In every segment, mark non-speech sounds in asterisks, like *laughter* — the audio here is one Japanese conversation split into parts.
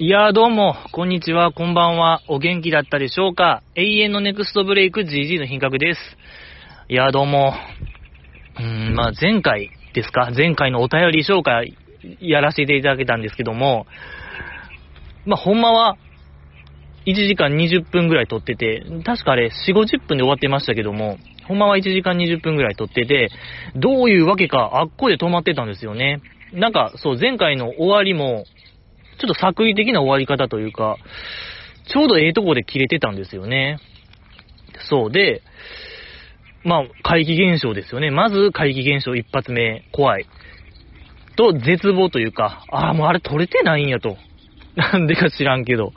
いやーどうも、こんにちは、こんばんは、お元気だったでしょうか？永遠のネクストブレイク GG の品格です。いやーどうも、うーん、まあ前回ですか？前回のお便り紹介やらせていただけたんですけども、まあほんまは、1時間20分ぐらい撮ってて、確かあれ4、50分で終わってましたけども、ほんまは1時間20分ぐらい撮ってて、どういうわけかあっこで止まってたんですよね。なんか、そう、前回の終わりも、ちょっと作為的な終わり方というか、ちょうどええとこで切れてたんですよね。そうで、まあ、怪奇現象ですよね。まず怪奇現象一発目、怖い。と、絶望というか、ああ、もうあれ取れてないんやと。*laughs* なんでか知らんけど。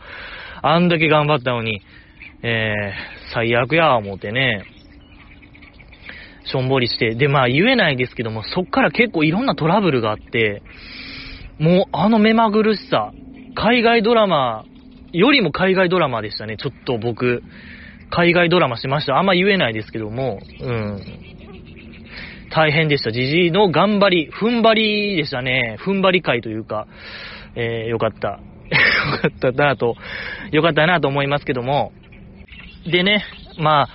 あんだけ頑張ったのに、えー、最悪や、思ってね。しょんぼりして。で、まあ言えないですけども、そっから結構いろんなトラブルがあって、もうあの目まぐるしさ、海外ドラマよりも海外ドラマでしたね。ちょっと僕、海外ドラマしました。あんま言えないですけども、うん。大変でした。じじいの頑張り、踏ん張りでしたね。踏ん張り会というか、えー、よかった。*laughs* よかったなと、よかったなと思いますけども。でね、まあ、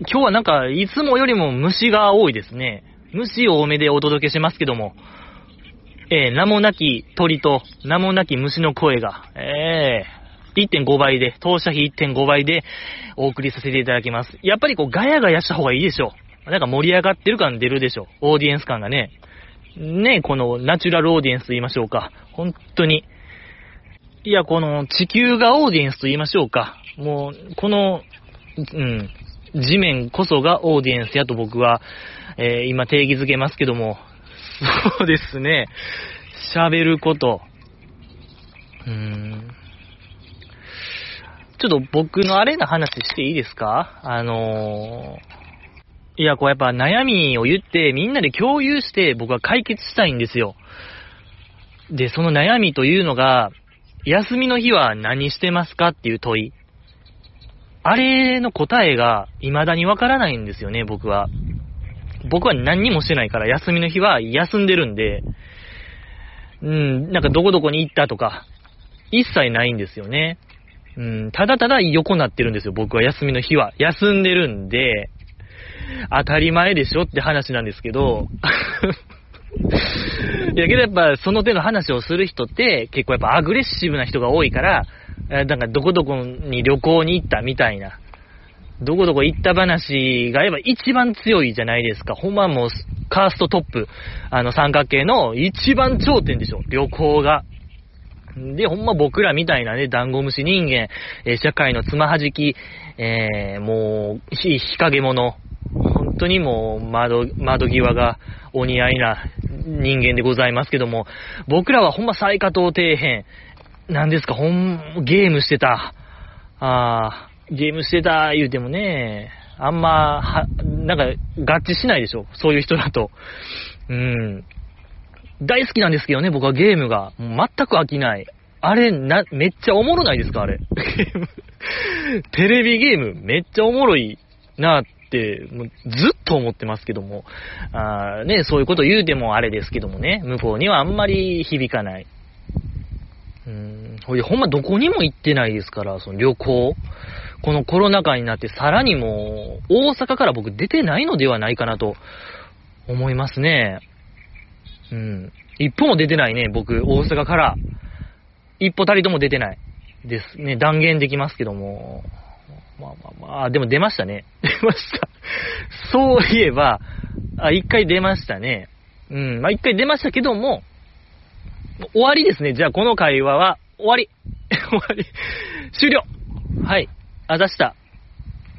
今日はなんか、いつもよりも虫が多いですね。虫多めでお届けしますけども。えー、名もなき鳥と名もなき虫の声が、えー、1.5倍で、当社費1.5倍でお送りさせていただきます。やっぱりこうガヤガヤした方がいいでしょ。なんか盛り上がってる感出るでしょ。オーディエンス感がね。ね、このナチュラルオーディエンスと言いましょうか。本当に。いや、この地球がオーディエンスと言いましょうか。もう、この、うん、地面こそがオーディエンスやと僕は、えー、今定義づけますけども、そうですね。喋ること。うーん。ちょっと僕のあれな話していいですか？あのー、いや、こうやっぱ悩みを言ってみんなで共有して僕は解決したいんですよ。で、その悩みというのが、休みの日は何してますかっていう問い。あれの答えが未だにわからないんですよね、僕は。僕は何にもしてないから、休みの日は休んでるんで、うん、なんかどこどこに行ったとか、一切ないんですよね。うん、ただただ横なってるんですよ、僕は休みの日は。休んでるんで、当たり前でしょって話なんですけど、*laughs* いやけどやっぱその手の話をする人って結構やっぱアグレッシブな人が多いから、なんかどこどこに旅行に行ったみたいな。どこどこ行った話がやっぱ一番強いじゃないですか。ほんまもう、カーストトップ、あの三角形の一番頂点でしょ。旅行が。で、ほんま僕らみたいなね、ダンゴムシ人間、えー、社会のつまはじき、えー、もう、日陰者、本当にもう窓、窓際がお似合いな人間でございますけども、僕らはほんま最下等底辺、なんですか、ほん、ゲームしてた。あー、ゲームしてた言うてもね、あんま、は、なんか、合致しないでしょ。そういう人だと。うん。大好きなんですけどね、僕はゲームが。全く飽きない。あれ、な、めっちゃおもろないですかあれ。*laughs* テレビゲーム、めっちゃおもろいなって、もうずっと思ってますけども。あね、そういうこと言うてもあれですけどもね、向こうにはあんまり響かない。うん、ほい、ほんまどこにも行ってないですから、その旅行。このコロナ禍になってさらにもう、大阪から僕出てないのではないかなと思いますね。うん。一歩も出てないね、僕、大阪から。一歩たりとも出てないですね。断言できますけども。まあまあまあ、でも出ましたね。*laughs* 出ました。そういえば、あ、一回出ましたね。うん。まあ一回出ましたけども、終わりですね。じゃあこの会話は終わり。*laughs* 終わり。終了。はい。あ、出した。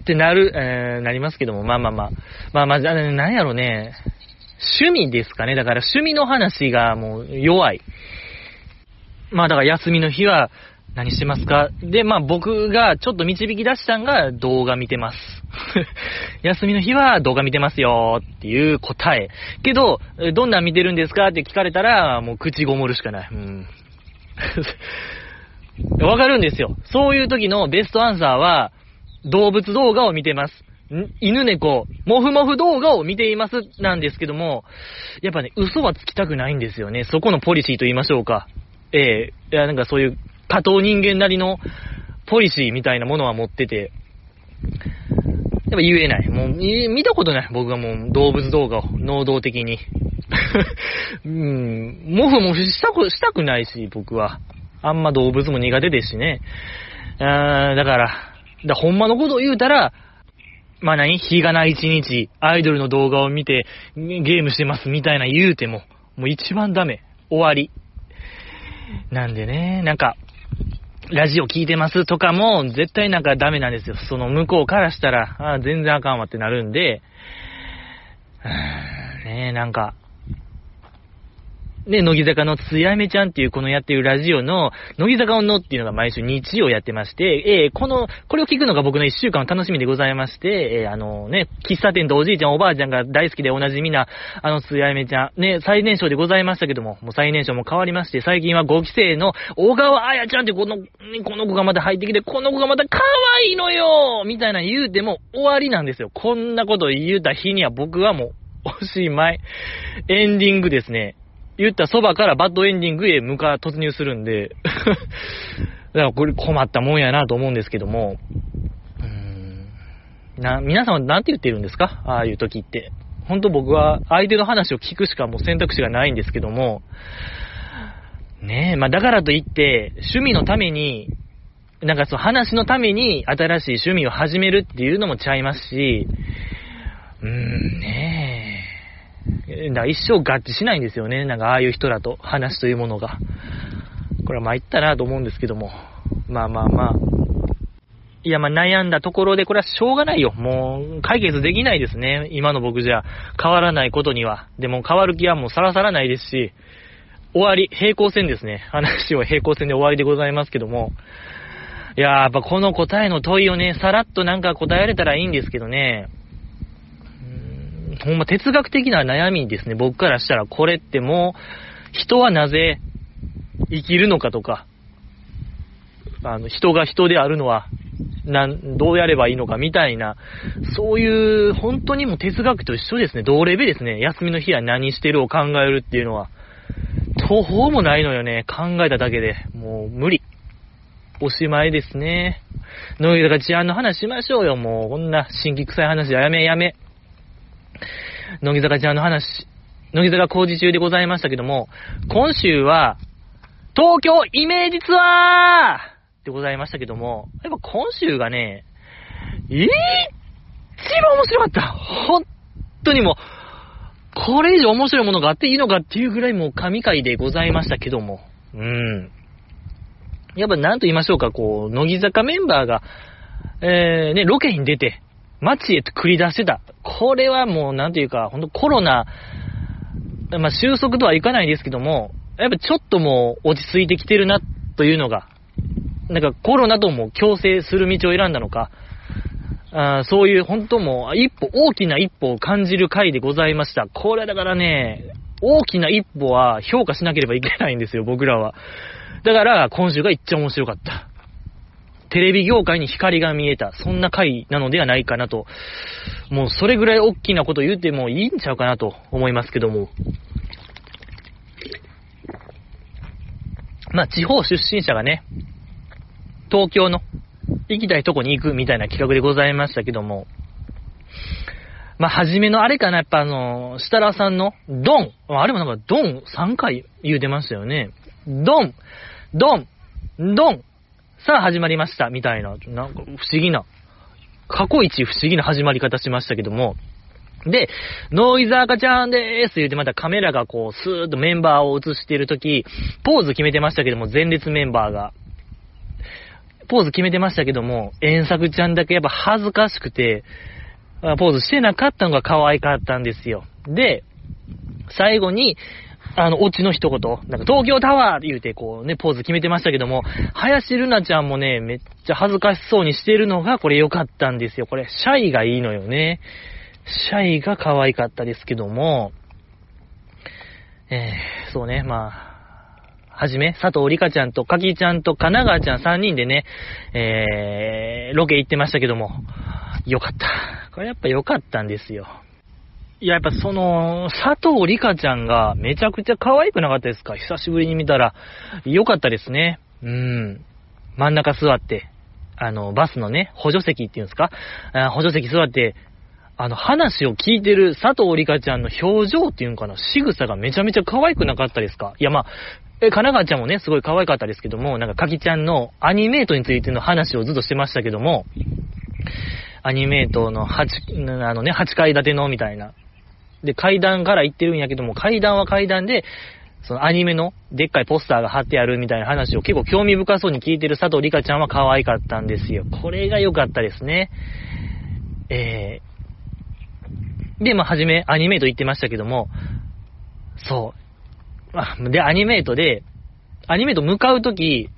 ってなる、えー、なりますけども、まあまあまあ。まあまあ、なんやろね。趣味ですかね。だから趣味の話がもう弱い。まあだから休みの日は何してますか？で、まあ僕がちょっと導き出したんが動画見てます。*laughs* 休みの日は動画見てますよっていう答え。けど、どんなん見てるんですか？って聞かれたら、もう口ごもるしかない。うんわかるんですよ。そういう時のベストアンサーは、動物動画を見てます。犬猫、もふもふ動画を見ていますなんですけども、やっぱね、嘘はつきたくないんですよね。そこのポリシーと言いましょうか。ええー、いや、なんかそういう多頭人間なりのポリシーみたいなものは持ってて、やっぱ言えない。もう、見たことない。僕はもう動物動画を、能動的に。*laughs* うん、もふもふしたく、したくないし、僕は。あんま動物も苦手ですしね。あだから、だほんまのことを言うたら、まあ何？日がない一日、アイドルの動画を見て、ゲームしてますみたいな言うても、もう一番ダメ。終わり。なんでね、なんか、ラジオ聞いてますとかも、絶対なんかダメなんですよ。その向こうからしたら、あ全然あかんわってなるんで、ねえなんか、で、乃木坂のつやめちゃんっていうこのやってるラジオの、乃木坂をのっていうのが毎週日曜やってまして、えー、この、これを聞くのが僕の一週間の楽しみでございまして、えー、あのね、喫茶店とおじいちゃんおばあちゃんが大好きでおなじみな、あのつやめちゃん、ね、最年少でございましたけども、もう最年少も変わりまして、最近は5期生の小川彩ちゃんってこの、この子がまた入ってきて、この子がまた可愛いのよみたいな言うても終わりなんですよ。こんなこと言うた日には僕はもう、おしまい。エンディングですね。言ったそばからバッドエンディングへ向か、突入するんで。*laughs* だからこれ困ったもんやなと思うんですけども、うーん。な、皆さんは何て言ってるんですか？ああいう時って。本当僕は相手の話を聞くしかもう選択肢がないんですけども、ねえ、まあだからといって、趣味のために、なんかその話のために新しい趣味を始めるっていうのもちゃいますし、うーん、ねえ、だ一生合致しないんですよね。なんかああいう人らと話というものが。これは参ったなと思うんですけども。まあまあまあ。いや、まあ悩んだところで、これはしょうがないよ。もう、解決できないですね。今の僕じゃ変わらないことには。でも変わる気はもうさらさらないですし、終わり、平行線ですね。話は平行線で終わりでございますけども。いや、やっぱこの答えの問いをね、さらっとなんか答えられたらいいんですけどね。ほんま哲学的な悩みですね。僕からしたら、これってもう、人はなぜ生きるのかとか、あの、人が人であるのは、なん、どうやればいいのかみたいな、そういう、本当にも哲学と一緒ですね。同レベルですね。休みの日は何してるを考えるっていうのは。途方もないのよね。考えただけで。もう無理。おしまいですね。乃木坂治安の話しましょうよ。もう、こんな新規臭い話やめやめ。乃木坂ちゃんの話、乃木坂工事中でございましたけども、今週は、東京イメージツアーでございましたけども、やっぱ今週がね、一番面白かった。本当にもう、これ以上面白いものがあっていいのかっていうぐらいもう神回でございましたけども、うん。やっぱ何と言いましょうか、こう、乃木坂メンバーが、えー、ね、ロケに出て、街へと繰り出してた。これはもう、なんていうか、ほんとコロナ、まあ、収束とはいかないですけども、やっぱちょっともう落ち着いてきてるな、というのが、なんかコロナとも共生する道を選んだのか、あそういう本当もう一歩、大きな一歩を感じる回でございました。これだからね、大きな一歩は評価しなければいけないんですよ、僕らは。だから今週が一番面白かった。テレビ業界に光が見えた、そんな回なのではないかなと。もうそれぐらい大きなこと言うてもいいんちゃうかなと思いますけども。まあ、地方出身者がね、東京の行きたいとこに行くみたいな企画でございましたけども、まあ、初めのあれかな、やっぱあの、設楽さんの、ドンあれもなんか、ドン3回言うてましたよね。ドンドンドンさあ始まりました、みたいな、なんか不思議な、過去一不思議な始まり方しましたけども、で、ノイザーカちゃんでーす言うてまたカメラがこう、スーッとメンバーを映しているとき、ポーズ決めてましたけども、前列メンバーが。ポーズ決めてましたけども、遠作ちゃんだけやっぱ恥ずかしくて、ポーズしてなかったのが可愛かったんですよ。で、最後に、あの、オチの一言、なんか東京タワーって言うて、こうね、ポーズ決めてましたけども、林ルナちゃんもね、めっちゃ恥ずかしそうにしてるのが、これ良かったんですよ。これ、シャイがいいのよね。シャイが可愛かったですけども、えー、そうね、まあ、はじめ、佐藤里香ちゃんと、かきちゃんと、神奈川ちゃん3人でね、えー、ロケ行ってましたけども、よかった。これやっぱ良かったんですよ。いや、やっぱその、佐藤里香ちゃんがめちゃくちゃ可愛くなかったですか？久しぶりに見たら。よかったですね。うん。真ん中座って、あの、バスのね、補助席っていうんですか？補助席座って、あの、話を聞いてる佐藤里香ちゃんの表情っていうんかな、仕草がめちゃめちゃ可愛くなかったですか？いや、まあ、え、神奈川ちゃんもね、すごい可愛かったですけども、なんか、かきちゃんのアニメートについての話をずっとしてましたけども、アニメートの8、あのね、8階建てのみたいな。で、階段から行ってるんやけども、階段は階段で、そのアニメのでっかいポスターが貼ってあるみたいな話を結構興味深そうに聞いてる佐藤里香ちゃんは可愛かったんですよ。これが良かったですね。えー、で、まあ、はじめアニメート言ってましたけども、そう。で、アニメートで、アニメート向かうとき、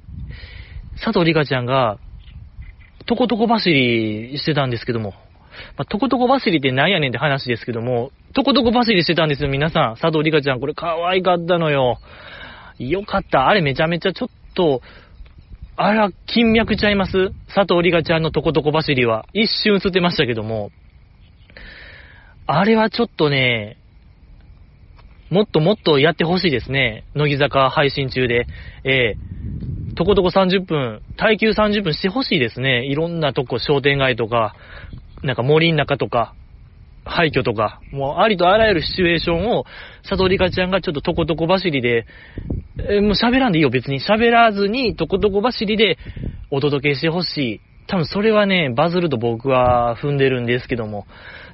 佐藤里香ちゃんが、とことこ走りしてたんですけども、まあ、とことこ走りってなんやねんって話ですけども、とことこ走りしてたんですよ、皆さん。佐藤里香ちゃん、これ可愛かったのよ。よかった。あれめちゃめちゃちょっと、あら、金脈ちゃいます？佐藤里香ちゃんのとことこ走りは。一瞬映ってましたけども。あれはちょっとね、もっともっとやってほしいですね。乃木坂配信中で。えー、とことこ30分、耐久30分してほしいですね。いろんなとこ、商店街とか、なんか森の中とか、廃墟とか、もうありとあらゆるシチュエーションを、佐藤里香ちゃんがちょっととことこ走りで、えー、もう喋らんでいいよ、別に。喋らずに、とことこ走りでお届けしてほしい。多分それはね、バズると僕は踏んでるんですけども、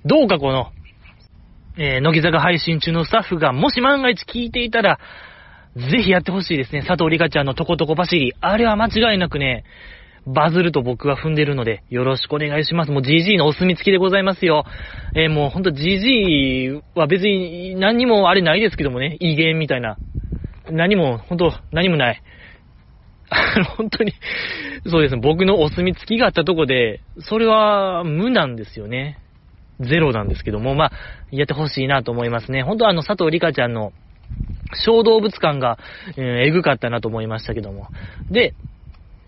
どうかこの、えー、乃木坂配信中のスタッフが、もし万が一聞いていたら、ぜひやってほしいですね。佐藤里香ちゃんのとことこ走り。あれは間違いなくね、バズると僕は踏んでるので、よろしくお願いします。もう GG のお墨付きでございますよ。えー、もうほんと GG は別に何にもあれないですけどもね、威厳みたいな。何も、ほんと、何もない。*laughs* 本当に、そうですね、僕のお墨付きがあったとこで、それは無なんですよね。ゼロなんですけども、まあ、やってほしいなと思いますね。本当あの、佐藤里香ちゃんの小動物感が、えー、えぐかったなと思いましたけども。で、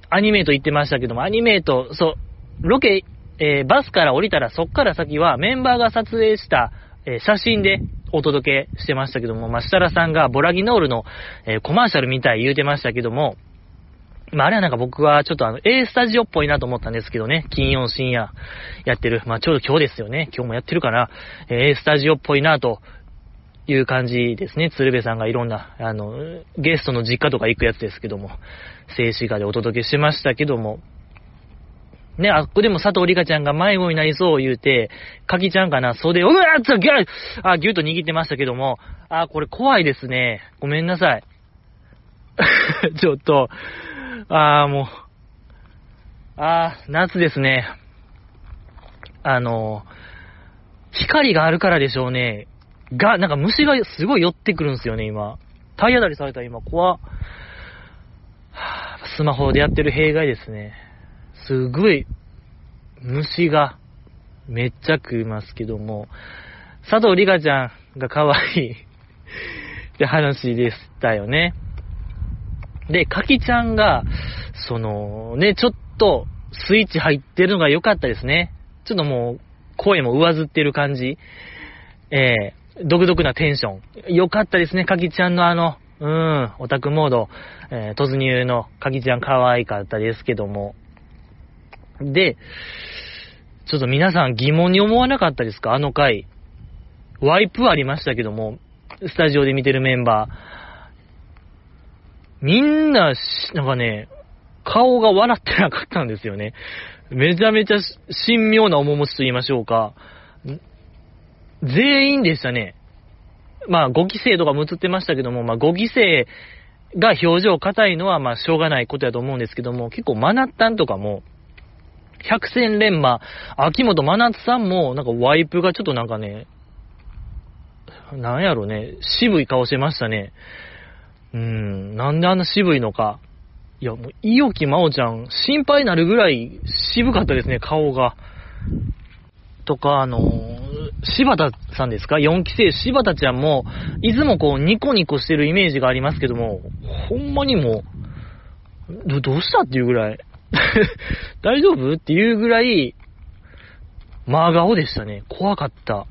アニメート言ってましたけども、アニメート、そう、ロケ、えー、バスから降りたらそっから先はメンバーが撮影した、えー、写真でお届けしてましたけども、まあ、設楽さんがボラギノールの、えー、コマーシャルみたい言うてましたけども、まあ、あれはなんか僕はちょっとあの、A スタジオっぽいなと思ったんですけどね、金曜深夜やってる。まあ、ちょうど今日ですよね。今日もやってるかな。A スタジオっぽいなという感じですね。鶴瓶さんがいろんな、あの、ゲストの実家とか行くやつですけども、静止画でお届けしましたけども、ね、あっこでも佐藤里香ちゃんが迷子になりそう言うて、かきちゃんかな、袖を、うわっとギュッあ、ギュッと握ってましたけども、あ、これ怖いですね。ごめんなさい。*laughs* ちょっと、あもう、あ夏ですね。あの、光があるからでしょうね。が、なんか虫がすごい寄ってくるんですよね、今。体当たりされた今、怖っ。スマホでやってる弊害ですね。すごい、虫が、めっちゃ食いますけども、佐藤里香ちゃんが可愛いって話でしたよね。で、かきちゃんが、その、ね、ちょっと、スイッチ入ってるのが良かったですね。ちょっともう、声も上ずってる感じ。えー、独特なテンション。良かったですね、かきちゃんのあの、うん、オタクモード、えー、突入のかきちゃん可愛かったですけども。で、ちょっと皆さん疑問に思わなかったですか？あの回。ワイプありましたけども、スタジオで見てるメンバー。みんな、なんかね、顔が笑ってなかったんですよね。めちゃめちゃ神妙な面持ちと言いましょうか。全員でしたね。まあ、5期生とかも映ってましたけども、まあ、5期生が表情硬いのは、まあ、しょうがないことやと思うんですけども、結構、マナッタンとかも、百戦錬磨、秋元真夏さんも、なんかワイプがちょっとなんかね、なんやろね、渋い顔してましたね。うん、なんであんな渋いのか。いや、もう、いよきまおちゃん、心配になるぐらい渋かったですね、顔が。とか、あの柴田さんですか ?4 期生柴田ちゃんも、いつもこう、ニコニコしてるイメージがありますけども、ほんまにもう、どうしたっていうぐらい、*laughs* 大丈夫っていうぐらい、真顔でしたね。怖かった。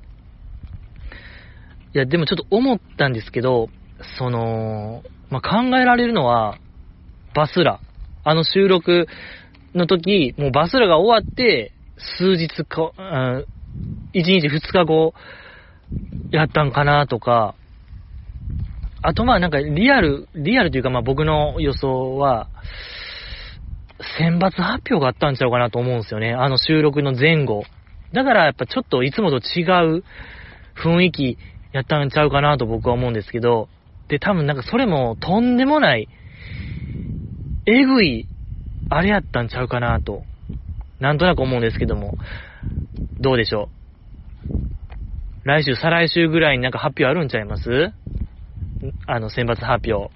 いや、でもちょっと思ったんですけど、その、まあ、考えられるのは、バスラ。あの収録の時、もうバスラが終わって、数日か、うん、1日2日後、やったんかなとか、あとまあなんかリアル、リアルというかまあ僕の予想は、選抜発表があったんちゃうかなと思うんですよね。あの収録の前後。だからやっぱちょっといつもと違う雰囲気やったんちゃうかなと僕は思うんですけど、で多分なんかそれもとんでもない、えぐい、あれやったんちゃうかなと、なんとなく思うんですけども、どうでしょう？来週、再来週ぐらいになんか発表あるんちゃいます？あの、選抜発表。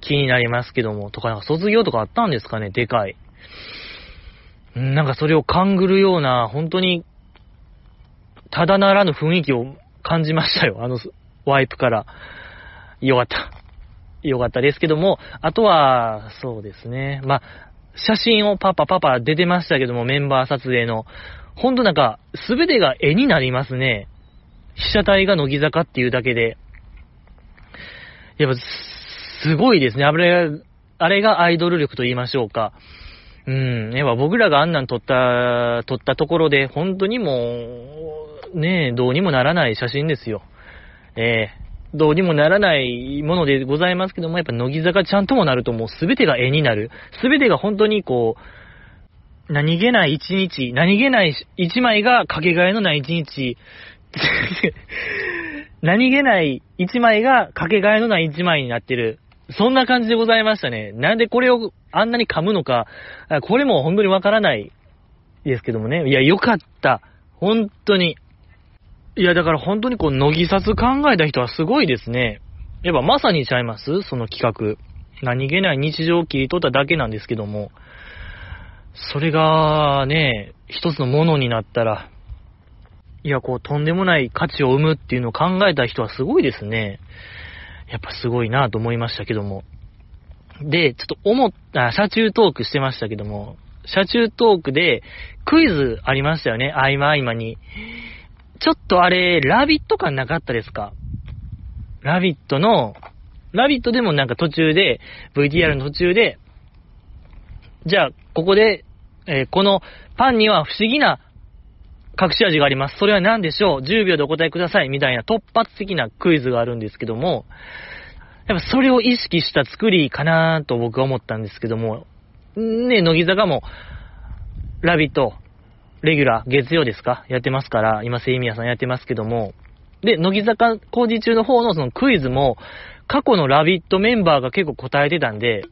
気になりますけども、とか、なんか卒業とかあったんですかね、でかい。なんかそれを勘ぐるような、本当に、ただならぬ雰囲気を感じましたよ、あの、ワイプから。よかった。よかったですけども、あとは、そうですね。まあ、写真をパパパパ出てましたけども、メンバー撮影の。ほんとなんか、すべてが絵になりますね。被写体が乃木坂っていうだけで。やっぱ、すごいですね。あれが、あれがアイドル力と言いましょうか。うん。やっぱ僕らがあんなん撮った、撮ったところで、本当にもう、ねえ、どうにもならない写真ですよ。ええどうにもならないものでございますけども、やっぱ乃木坂ちゃんともなるともうすべてが絵になる。すべてが本当にこう、何気ない一日、何気ない一枚がかけがえのない一日、*laughs* 何気ない一枚がかけがえのない一枚になってる。そんな感じでございましたね。なんでこれをあんなに噛むのか、これも本当にわからないですけどもね。いや、よかった。本当に。いや、だから本当にこう、乃木札考えた人はすごいですね。やっぱまさにちゃいます？その企画。何気ない日常を切り取っただけなんですけども。それがね、一つのものになったら、いや、こう、とんでもない価値を生むっていうのを考えた人はすごいですね。やっぱすごいなと思いましたけども。で、ちょっと思った、車中トークしてましたけども、車中トークでクイズありましたよね、合間合間に。ちょっとあれ、ラビット感なかったですか？ラビットの、ラビットでもなんか途中で、VTR の途中で、じゃあ、ここで、えー、このパンには不思議な隠し味があります。それは何でしょう ?10 秒でお答えください。みたいな突発的なクイズがあるんですけども、やっぱそれを意識した作りかなと僕は思ったんですけども、ね、乃木坂も、ラビット、レギュラー、月曜ですか？やってますから、今、セイミヤさんやってますけども、で、乃木坂工事中の方のそのクイズも、過去のラビットメンバーが結構答えてたんで、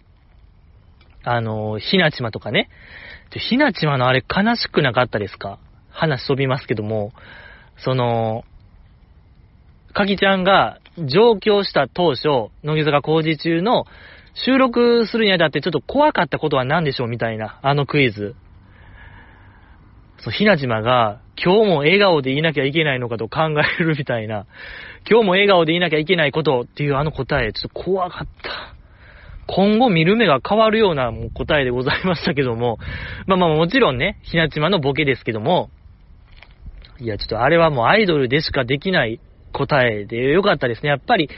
あの、ひなちまとかね。ひなちまのあれ悲しくなかったですか？話飛びますけども、その、かきちゃんが上京した当初、乃木坂工事中の収録するにあたってちょっと怖かったことは何でしょうみたいな、あのクイズ。そう、ひなじまが、今日も笑顔でいなきゃいけないのかと考えるみたいな、今日も笑顔でいなきゃいけないことっていうあの答え、ちょっと怖かった。今後見る目が変わるような答えでございましたけども、まあまあもちろんね、ひなちまのボケですけども、いや、ちょっとあれはもうアイドルでしかできない答えでよかったですね。やっぱり、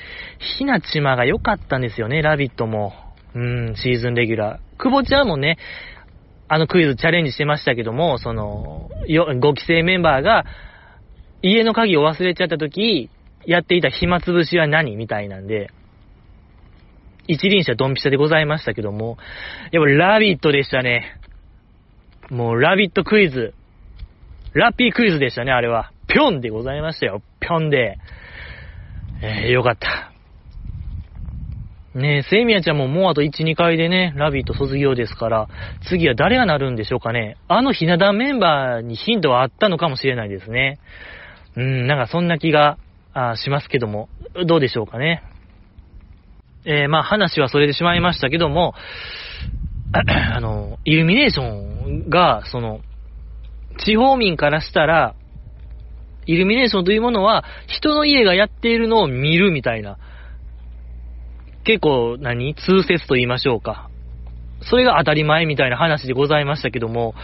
ひなちまが良かったんですよね、ラビットも。うん、シーズンレギュラー。久保ちゃんもね、あのクイズチャレンジしてましたけども、その、よ、5期生メンバーが、家の鍵を忘れちゃった時、やっていた暇つぶしは何みたいなんで、一輪車ドンピシャでございましたけども、やっぱラビットでしたね。もうラビットクイズ。ラッピークイズでしたね、あれは。ぴょんでございましたよ。ぴょんで。えー、よかった。ねえ、セイミヤちゃんももうあと1、2回でね、ラビット卒業ですから、次は誰がなるんでしょうかね。あのひな壇メンバーにヒントはあったのかもしれないですね。うん、なんかそんな気がしますけども、どうでしょうかね。えー、まあ話はそれでしまいましたけども、*clears throat* あの、イルミネーションが、その、地方民からしたら、イルミネーションというものは、人の家がやっているのを見るみたいな、結構何、通説と言いましょうか。それが当たり前みたいな話でございましたけども、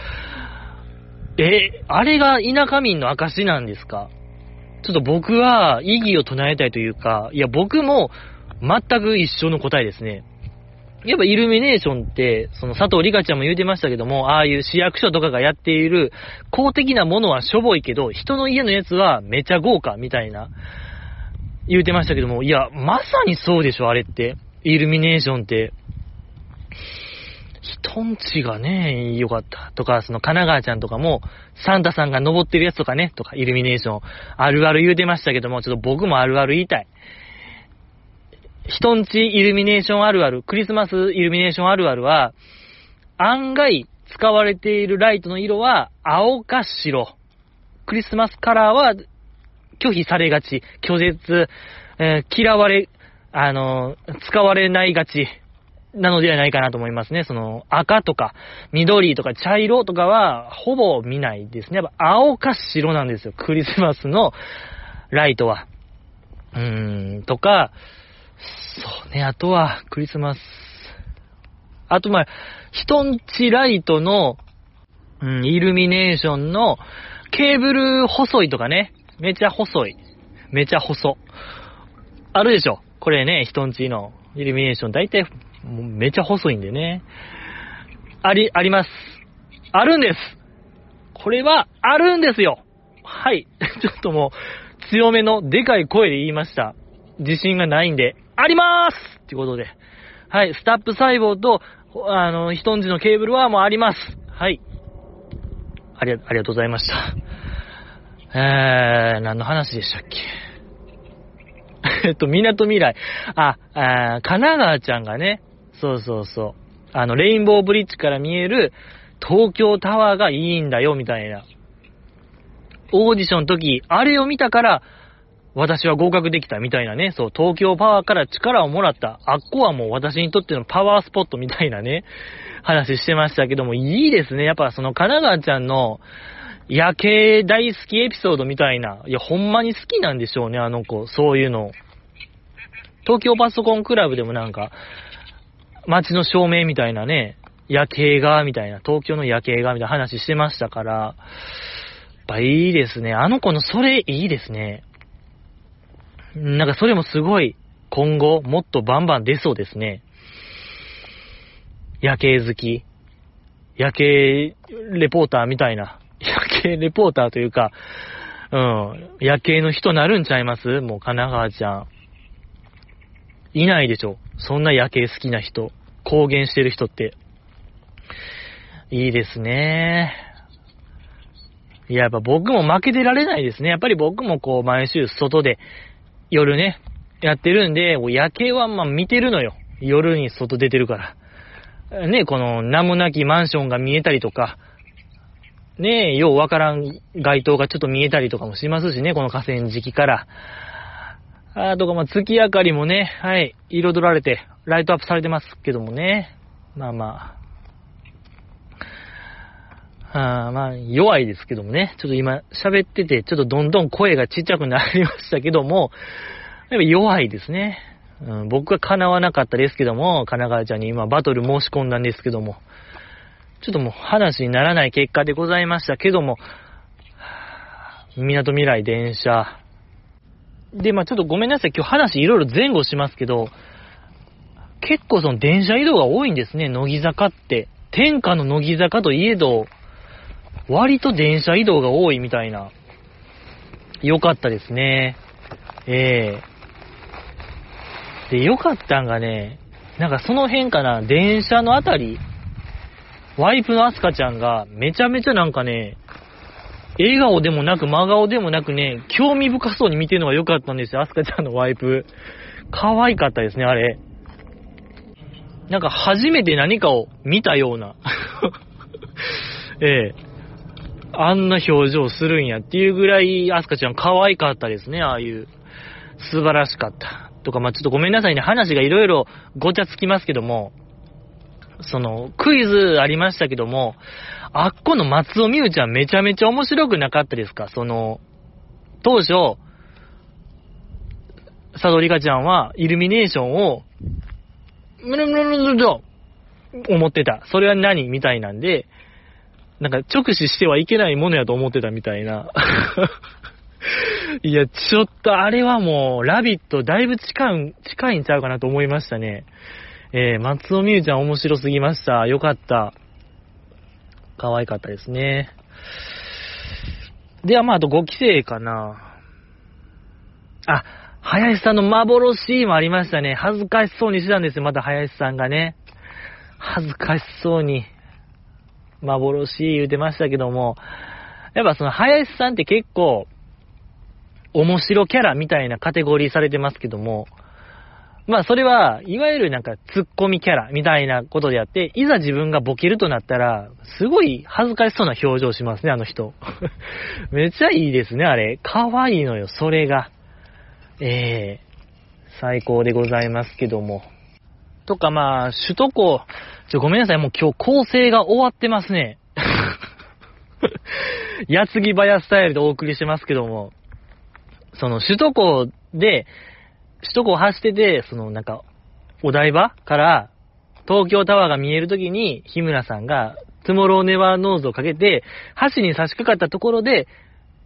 え、あれが田舎民の証なんですか？ちょっと僕は意義を唱えたいというか、いや僕も全く一緒の答えですね。やっぱイルミネーションって、その佐藤里香ちゃんも言うてましたけども、ああいう市役所とかがやっている公的なものはしょぼいけど、人の家のやつはめちゃ豪華みたいな、言うてましたけども、いや、まさにそうでしょ、あれって。イルミネーションって。人んちがね、良かったとか、その神奈川ちゃんとかも、サンタさんが登ってるやつとかね、とか、イルミネーション、あるある言うてましたけども、ちょっと僕もあるある言いたい。人んちイルミネーションあるある、クリスマスイルミネーションあるあるは、案外使われているライトの色は青か白。クリスマスカラーは拒否されがち。拒絶、えー、嫌われ、あの使われないがち。なのではないかなと思いますね。その赤とか緑とか茶色とかはほぼ見ないですね。やっぱ青か白なんですよ。クリスマスのライトは。うーん、とか、そうね、あとは、クリスマス。あと、まあ、人んちライトの、うん、イルミネーションの、ケーブル細いとかね。めちゃ細い。めちゃ細。あるでしょ。これね、人んちのイルミネーション、大体、めちゃ細いんでね。あり、あります。あるんです。これは、あるんですよ。はい。*laughs* ちょっともう、強めのでかい声で言いました。自信がないんで、ありまーすってことで。はい、スタップ細胞と、あの、人んちのケーブルはもうあります。はい。ありが、ありがとうございました。えー、何の話でしたっけ？*laughs* えっと、港未来。あ、あ神奈川ちゃんがね、そうそうそう。あの、レインボーブリッジから見える東京タワーがいいんだよ、みたいな。オーディションの時、あれを見たから、私は合格できたみたいなね、そう、東京パワーから力をもらった、あっこはもう私にとってのパワースポットみたいなね、話してましたけども、いいですね。やっぱその神奈川ちゃんの夜景大好きエピソードみたいな、いや、ほんまに好きなんでしょうね、あの子、そういうの。東京パソコンクラブでもなんか、街の照明みたいなね、夜景が、みたいな、東京の夜景が、みたいな話してましたから、やっぱいいですね。あの子のそれいいですね。なんかそれもすごい、今後、もっとバンバン出そうですね。夜景好き。夜景レポーターみたいな。夜景レポーターというか、うん、夜景の人なるんちゃいます？もう神奈川ちゃん。いないでしょ。そんな夜景好きな人。公言してる人って。いいですね。いや、やっぱ僕も負けてられないですね。やっぱり僕もこう、毎週外で夜ね、やってるんで、夜景はまあ見てるのよ。夜に外出てるから。ね、この名もなきマンションが見えたりとか、ねえ、ようわからん街灯がちょっと見えたりとかもしますしね、この河川敷から。あとか、ま、月明かりもね、はい、彩られて、ライトアップされてますけどもね。まあまあ。あまあ、弱いですけどもね。ちょっと今喋ってて、ちょっとどんどん声がちっちゃくなりましたけども、やっぱ弱いですね。うん、僕は叶わなかったですけども、神奈川ちゃんに今バトル申し込んだんですけども、ちょっともう話にならない結果でございましたけども、港未来電車。で、まあちょっとごめんなさい。今日話いろいろ前後しますけど、結構その電車移動が多いんですね、乃木坂って。天下の乃木坂といえど、割と電車移動が多いみたいな。良かったですね。ええー、で、良かったんがね、なんかその辺かな、電車のあたり、ワイプのアスカちゃんがめちゃめちゃなんかね、笑顔でもなく真顔でもなくね、興味深そうに見てるのが良かったんですよ、アスカちゃんのワイプ。可愛かったですね、あれ。なんか初めて何かを見たような。*laughs* ええ。あんな表情するんやっていうぐらい、アスカちゃん可愛かったですね、ああいう。素晴らしかった。とか、まあ、ちょっとごめんなさいね、話がいろいろごちゃつきますけども、その、クイズありましたけども、あっこの松尾美羽ちゃんめちゃめちゃ面白くなかったですか？その、当初、佐藤里香ちゃんはイルミネーションを、むるむるむると思ってた。それは何みたいなんで、なんか直視してはいけないものやと思ってたみたいな。*laughs* いや、ちょっとあれはもう、ラビットだいぶ近い、近いんちゃうかなと思いましたね。えー、松尾美優ちゃん面白すぎました。よかった。可愛かったですね。では、まあ、あと5期生かな。あ、林さんの幻もありましたね。恥ずかしそうにしてたんですよ、また林さんがね。恥ずかしそうに、幻言うてましたけども、やっぱその林さんって結構、面白キャラみたいなカテゴリーされてますけども、まあそれは、いわゆるなんかツッコミキャラみたいなことであって、いざ自分がボケるとなったら、すごい恥ずかしそうな表情しますね、あの人。*laughs* めっちゃいいですね、あれ。可愛いのよ、それが。ええー、最高でございますけども。とかまあ、首都高、ちょ、ごめんなさい、もう今日構成が終わってますね。*laughs* 矢継ぎ早スタイルでお送りしてますけども、その首都高で、首都高走ってて、そのなんか、お台場から東京タワーが見えるときに、日村さんが、 Tomorrow never knows をかけて、橋に差し掛かったところで、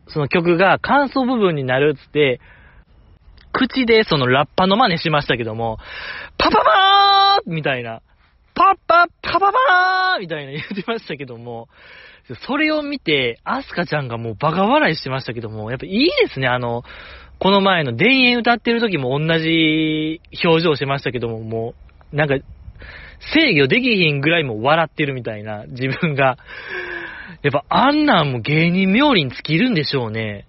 その曲が間奏部分になるっつって、口でそのラッパの真似しましたけども、パパパーみたいな、パッパッパパパーみたいな *laughs* 言ってましたけども、それを見て、アスカちゃんがもうバカ笑いしてましたけども、やっぱいいですね、あの、この前の田園歌ってる時も同じ表情してましたけども、もう、なんか、制御できひんぐらいも笑ってるみたいな、自分が。やっぱあんなんも芸人冥利に尽きるんでしょうね。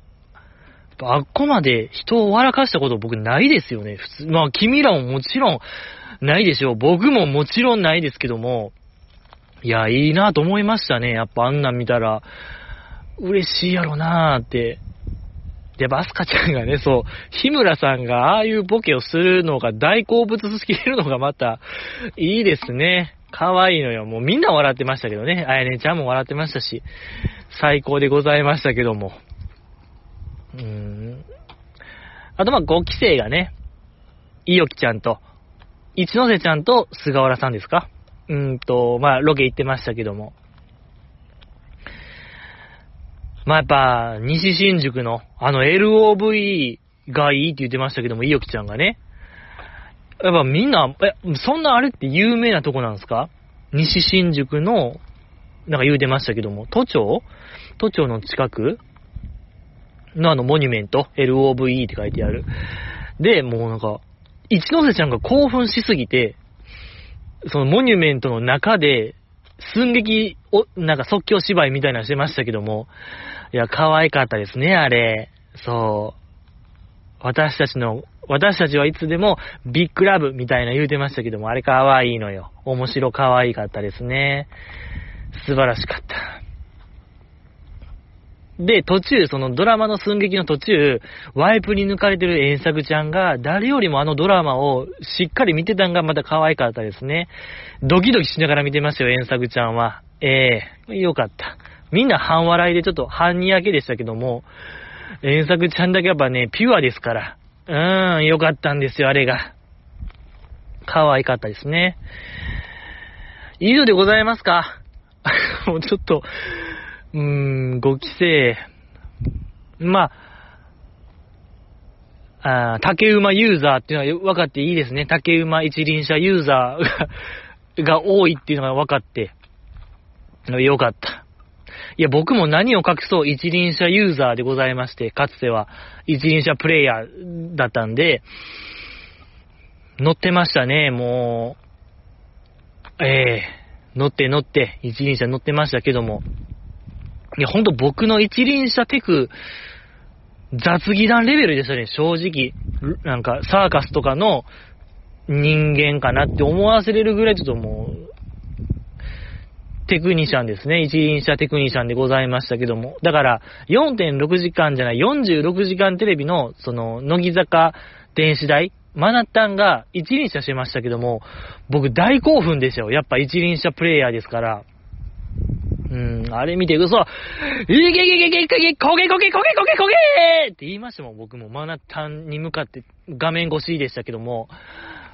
あっこまで人を笑かしたこと僕ないですよね。普通、まあ君らももちろんないでしょう。僕ももちろんないですけども、いや、いいなと思いましたね。やっぱあんなん見たら、嬉しいやろなーって。で、バスカちゃんがね、そう、日村さんがああいうボケをするのが大好物すぎるのがまた、いいですね。可愛いいのよ。もうみんな笑ってましたけどね。あやねちゃんも笑ってましたし、最高でございましたけども。うーん。あとまあ5期生がね、いよきちゃんと、一ノ瀬ちゃんと菅原さんですか？うーんと、まあロケ行ってましたけども。まあやっぱ、西新宿の、あの LOV がいいって言ってましたけども、いよきちゃんがね。やっぱみんな、え、そんなあれって有名なとこなんですか？西新宿の、なんか言うてましたけども、都庁？都庁の近く？のあのモニュメント、LOVE って書いてある。で、もうなんか、一ノ瀬ちゃんが興奮しすぎて、そのモニュメントの中で、寸劇を、なんか即興芝居みたいなのしてましたけども、いや、可愛かったですね、あれ。そう。私たちの、私たちはいつでもビッグラブみたいな言うてましたけども、あれ可愛いのよ。面白可愛かったですね。素晴らしかった。で、途中、そのドラマの寸劇の途中、ワイプに抜かれてる遠作ちゃんが、誰よりもあのドラマをしっかり見てたんがまた可愛かったですね。ドキドキしながら見てましたよ、遠作ちゃんは。ええー、よかった。みんな半笑いでちょっと半にやけでしたけども、遠作ちゃんだけやっぱね、ピュアですから。うーん、よかったんですよ、あれが。可愛かったですね。以上でございますか？*laughs* もうちょっと、うーん、5期生。まあ、あ竹馬ユーザーっていうのは分かっていいですね。竹馬一輪車ユーザーが多いっていうのが分かって、よかった。いや、僕も何を隠そう一輪車ユーザーでございまして、かつては一輪車プレイヤーだったんで、乗ってましたね、もう。ええー、乗って乗って、一輪車乗ってましたけども。いや、ほんと僕の一輪車テク、雑技団レベルでしたね、正直。なんか、サーカスとかの人間かなって思わせれるぐらいちょっともう、テクニシャンですね。一輪車テクニシャンでございましたけども。だから、4.6時間じゃない、46時間テレビの、その、乃木坂電子台、マナッタンが一輪車してましたけども、僕大興奮でしたよ。やっぱ一輪車プレイヤーですから。うん、あれ見て嘘、いけいけいけいけいけ、こげこげこげこげこげって言いましたもん、僕もマナタンに向かって画面越しでしたけども、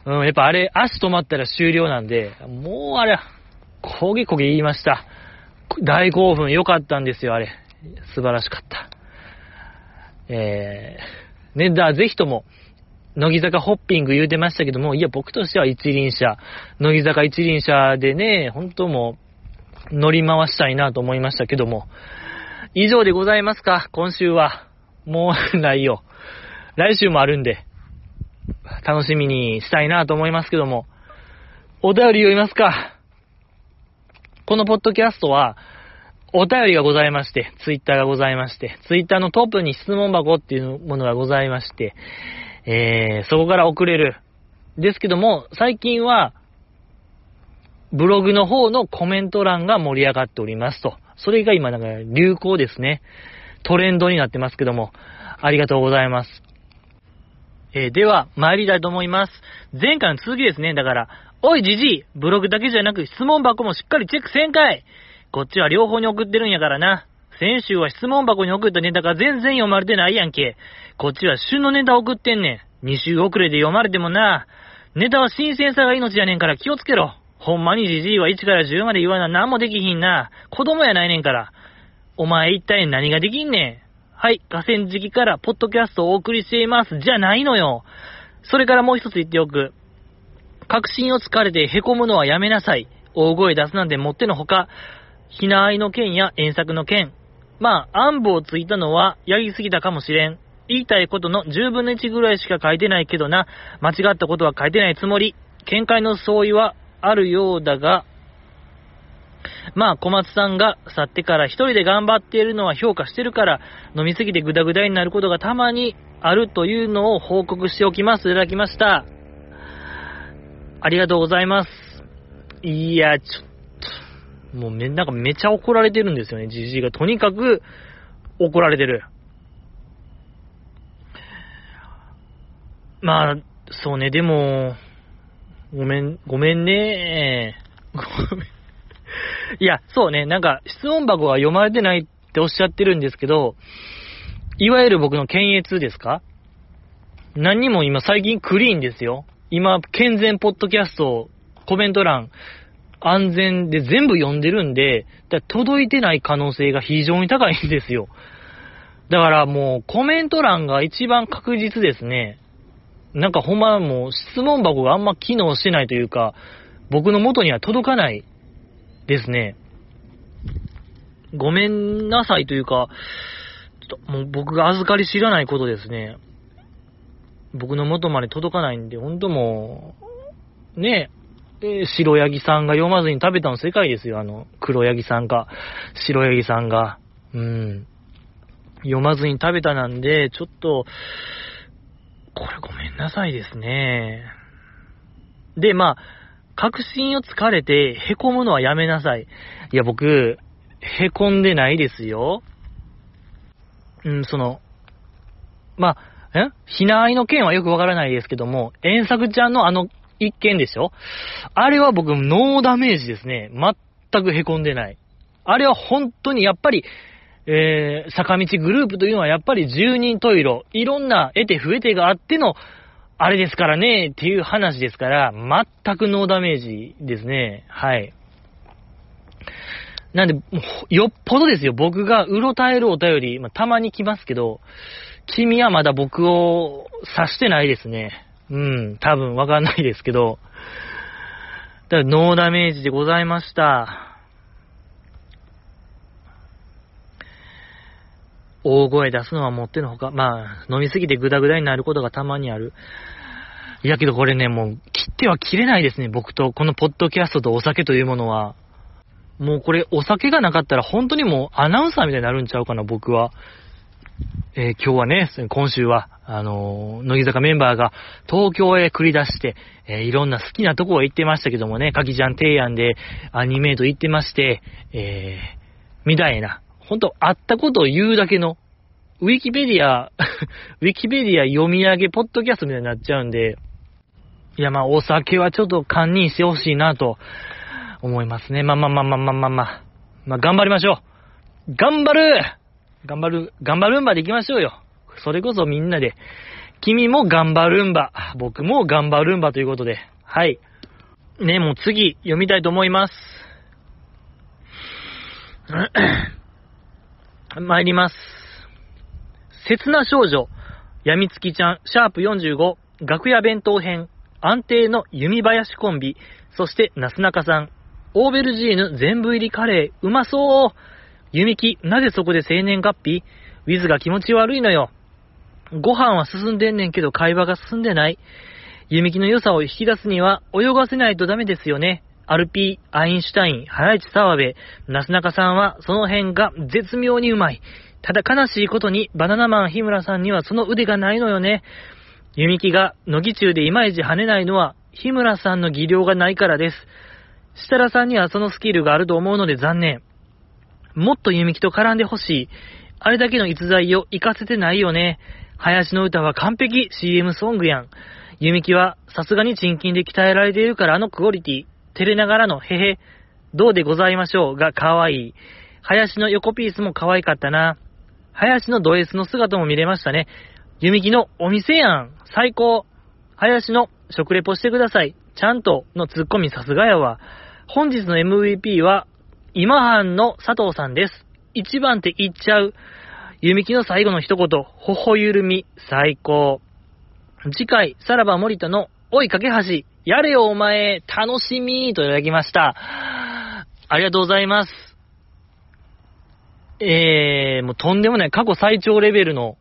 うん、やっぱあれ、足止まったら終了なんで、もうあれ、こげこげ言いました。大興奮、良かったんですよ、あれ。素晴らしかった。えー、ね、だ、ぜひとも、乃木坂ホッピング言うてましたけども、いや、僕としては一輪車、乃木坂一輪車でね、本当もう、乗り回したいなと思いましたけども。以上でございますか、今週は。もうないよ。来週もあるんで、楽しみにしたいなと思いますけども。お便り読みますか？このポッドキャストは、お便りがございまして、ツイッターがございまして、ツイッターのトップに質問箱っていうものがございまして、えー、そこから送れる。ですけども、最近は、ブログの方のコメント欄が盛り上がっておりますと。それが今なんか流行ですね。トレンドになってますけども、ありがとうございます。えー、では、参りたいと思います。前回の続きですね。だから、おいじじい、ブログだけじゃなく質問箱もしっかりチェックせんかいこっちは両方に送ってるんやからな。先週は質問箱に送ったネタが全然読まれてないやんけ。こっちは旬のネタ送ってんねん。2週遅れで読まれてもな。ネタは新鮮さが命やねんから気をつけろ。ほんまにじじいは1から10まで言わな何もできひんな。子供やないねんから。お前一体何ができんねん。はい、河川敷からポッドキャストをお送りしています。じゃないのよ。それからもう一つ言っておく。確信をつかれて凹むのはやめなさい。大声出すなんてもってのほか。ひなあいの件や遠作の件。まあ、暗部をついたのはやりすぎたかもしれん。言いたいことの10分の1ぐらいしか書いてないけどな。間違ったことは書いてないつもり。見解の相違はあるようだが、まあ、小松さんが去ってから一人で頑張っているのは評価してるから、飲みすぎてグダグダになることがたまにあるというのを報告しておきます。いただきました。ありがとうございます。いや、ちょっと、もうめ、なんかめちゃ怒られてるんですよね、じじいが。とにかく怒られてる。まあ、そうね、でも、ごめん、ごめんね。ごめん。いや、そうね、なんか、質問箱は読まれてないっておっしゃってるんですけど、いわゆる僕の検閲ですか？何にも今最近クリーンですよ。今、健全ポッドキャスト、コメント欄、安全で全部読んでるんで、届いてない可能性が非常に高いんですよ。だからもうコメント欄が一番確実ですね。なんかほんまもう質問箱があんま機能してないというか、僕の元には届かないですね。ごめんなさいというか、ちょっともう僕が預かり知らないことですね。僕の元まで届かないんで、ほんともう、ねえ、白ヤギさんが読まずに食べたの世界ですよ。あの、黒ヤギさんか、白ヤギさんが。うん。読まずに食べたなんで、ちょっと、これごめんなさいですね。で、まあ、確信をつかれて、凹むのはやめなさい。いや、僕、凹んでないですよ。うん、その、まあ、え？ひなあいの件はよくわからないですけども、遠作ちゃんのあの一件でしょ？あれは僕、ノーダメージですね。全く凹んでない。あれは本当にやっぱり、えー、坂道グループというのはやっぱり十人十色、いろんな得て増えてがあってのあれですからね、っていう話ですから、全くノーダメージですね。はい。なんで、よっぽどですよ。僕がうろたえるお便り、まあ、たまに来ますけど、君はまだ僕を指してないですね。うん、多分わかんないですけど。だからノーダメージでございました。大声出すのはもってのほか、まあ、飲みすぎてグダグダになることがたまにある。いやけどこれね、もう、切っては切れないですね、僕と、このポッドキャストとお酒というものは。もうこれ、お酒がなかったら本当にもうアナウンサーみたいになるんちゃうかな、僕は。えー、今日はね、今週は、あのー、乃木坂メンバーが東京へ繰り出して、えー、いろんな好きなとこへ行ってましたけどもね、かきちゃん提案でアニメート行ってまして、えー、みたいな、ほんと、あったことを言うだけの、ウィキペディア、ウィキペディア読み上げポッドキャストみたいになっちゃうんで、いや、まあ、お酒はちょっと堪忍してほしいなと思いますね。まあまあまあまあまあまあまあ。まあ、頑張りましょう。頑張る頑張る、頑張るんばで行きましょうよ。それこそみんなで。君も頑張るんば。僕も頑張るんばということで。はい。ね、もう次読みたいと思います。*clears throat* 参ります。切な少女、やみつきちゃん、シャープ45、楽屋弁当編、安定の弓林コンビ、そしてなすなかさん、オーベルジーヌ全部入りカレー、うまそう弓木、なぜそこで生年月日？ウィズが気持ち悪いのよ。ご飯は進んでんねんけど会話が進んでない。弓木の良さを引き出すには泳がせないとダメですよね。アルピー、アインシュタイン、ハライチ澤部、なすなかさんはその辺が絶妙にうまい。ただ悲しいことにバナナマン日村さんにはその腕がないのよね。弓木が乃木中でいまいち跳ねないのは日村さんの技量がないからです。設楽さんにはそのスキルがあると思うので残念。もっと弓木と絡んでほしい。あれだけの逸材を活かせてないよね。林の歌は完璧 CM ソングやん。弓木はさすがに賃金で鍛えられているからあのクオリティ。照れながらのへへ、どうでございましょう？が可愛い。林の横ピースも可愛かったな。林のド S の姿も見れましたね。弓木のお店やん。最高。林の食レポしてください。ちゃんとのツッコミさすがやわ。本日の MVP は、今半の佐藤さんです。一番って言っちゃう。弓木の最後の一言、ほほゆるみ、最高。次回、さらば森田の、おい、架橋、やれよお前、楽しみといただきました。ありがとうございます。えー、もうとんでもない過去最長レベルの、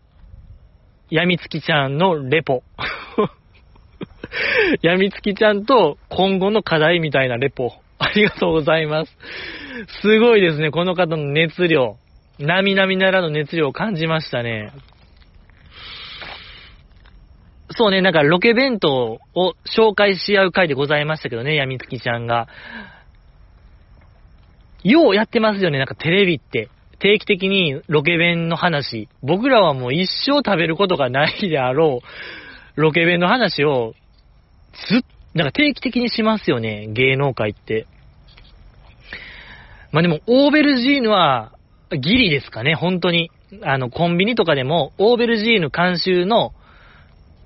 やみつきちゃんのレポ。*laughs* やみつきちゃんと今後の課題みたいなレポ。ありがとうございます。すごいですね、この方の熱量。並々ならぬ熱量を感じましたね。そうね、なんかロケ弁当を紹介し合う回でございましたけどね、やみつきちゃんが。ようやってますよね、なんかテレビって。定期的にロケ弁の話。僕らはもう一生食べることがないであろう、ロケ弁の話を、ずっ、なんか定期的にしますよね、芸能界って。まあでも、オーベルジーヌは、ギリですかね、本当に。あの、コンビニとかでも、オーベルジーヌ監修の、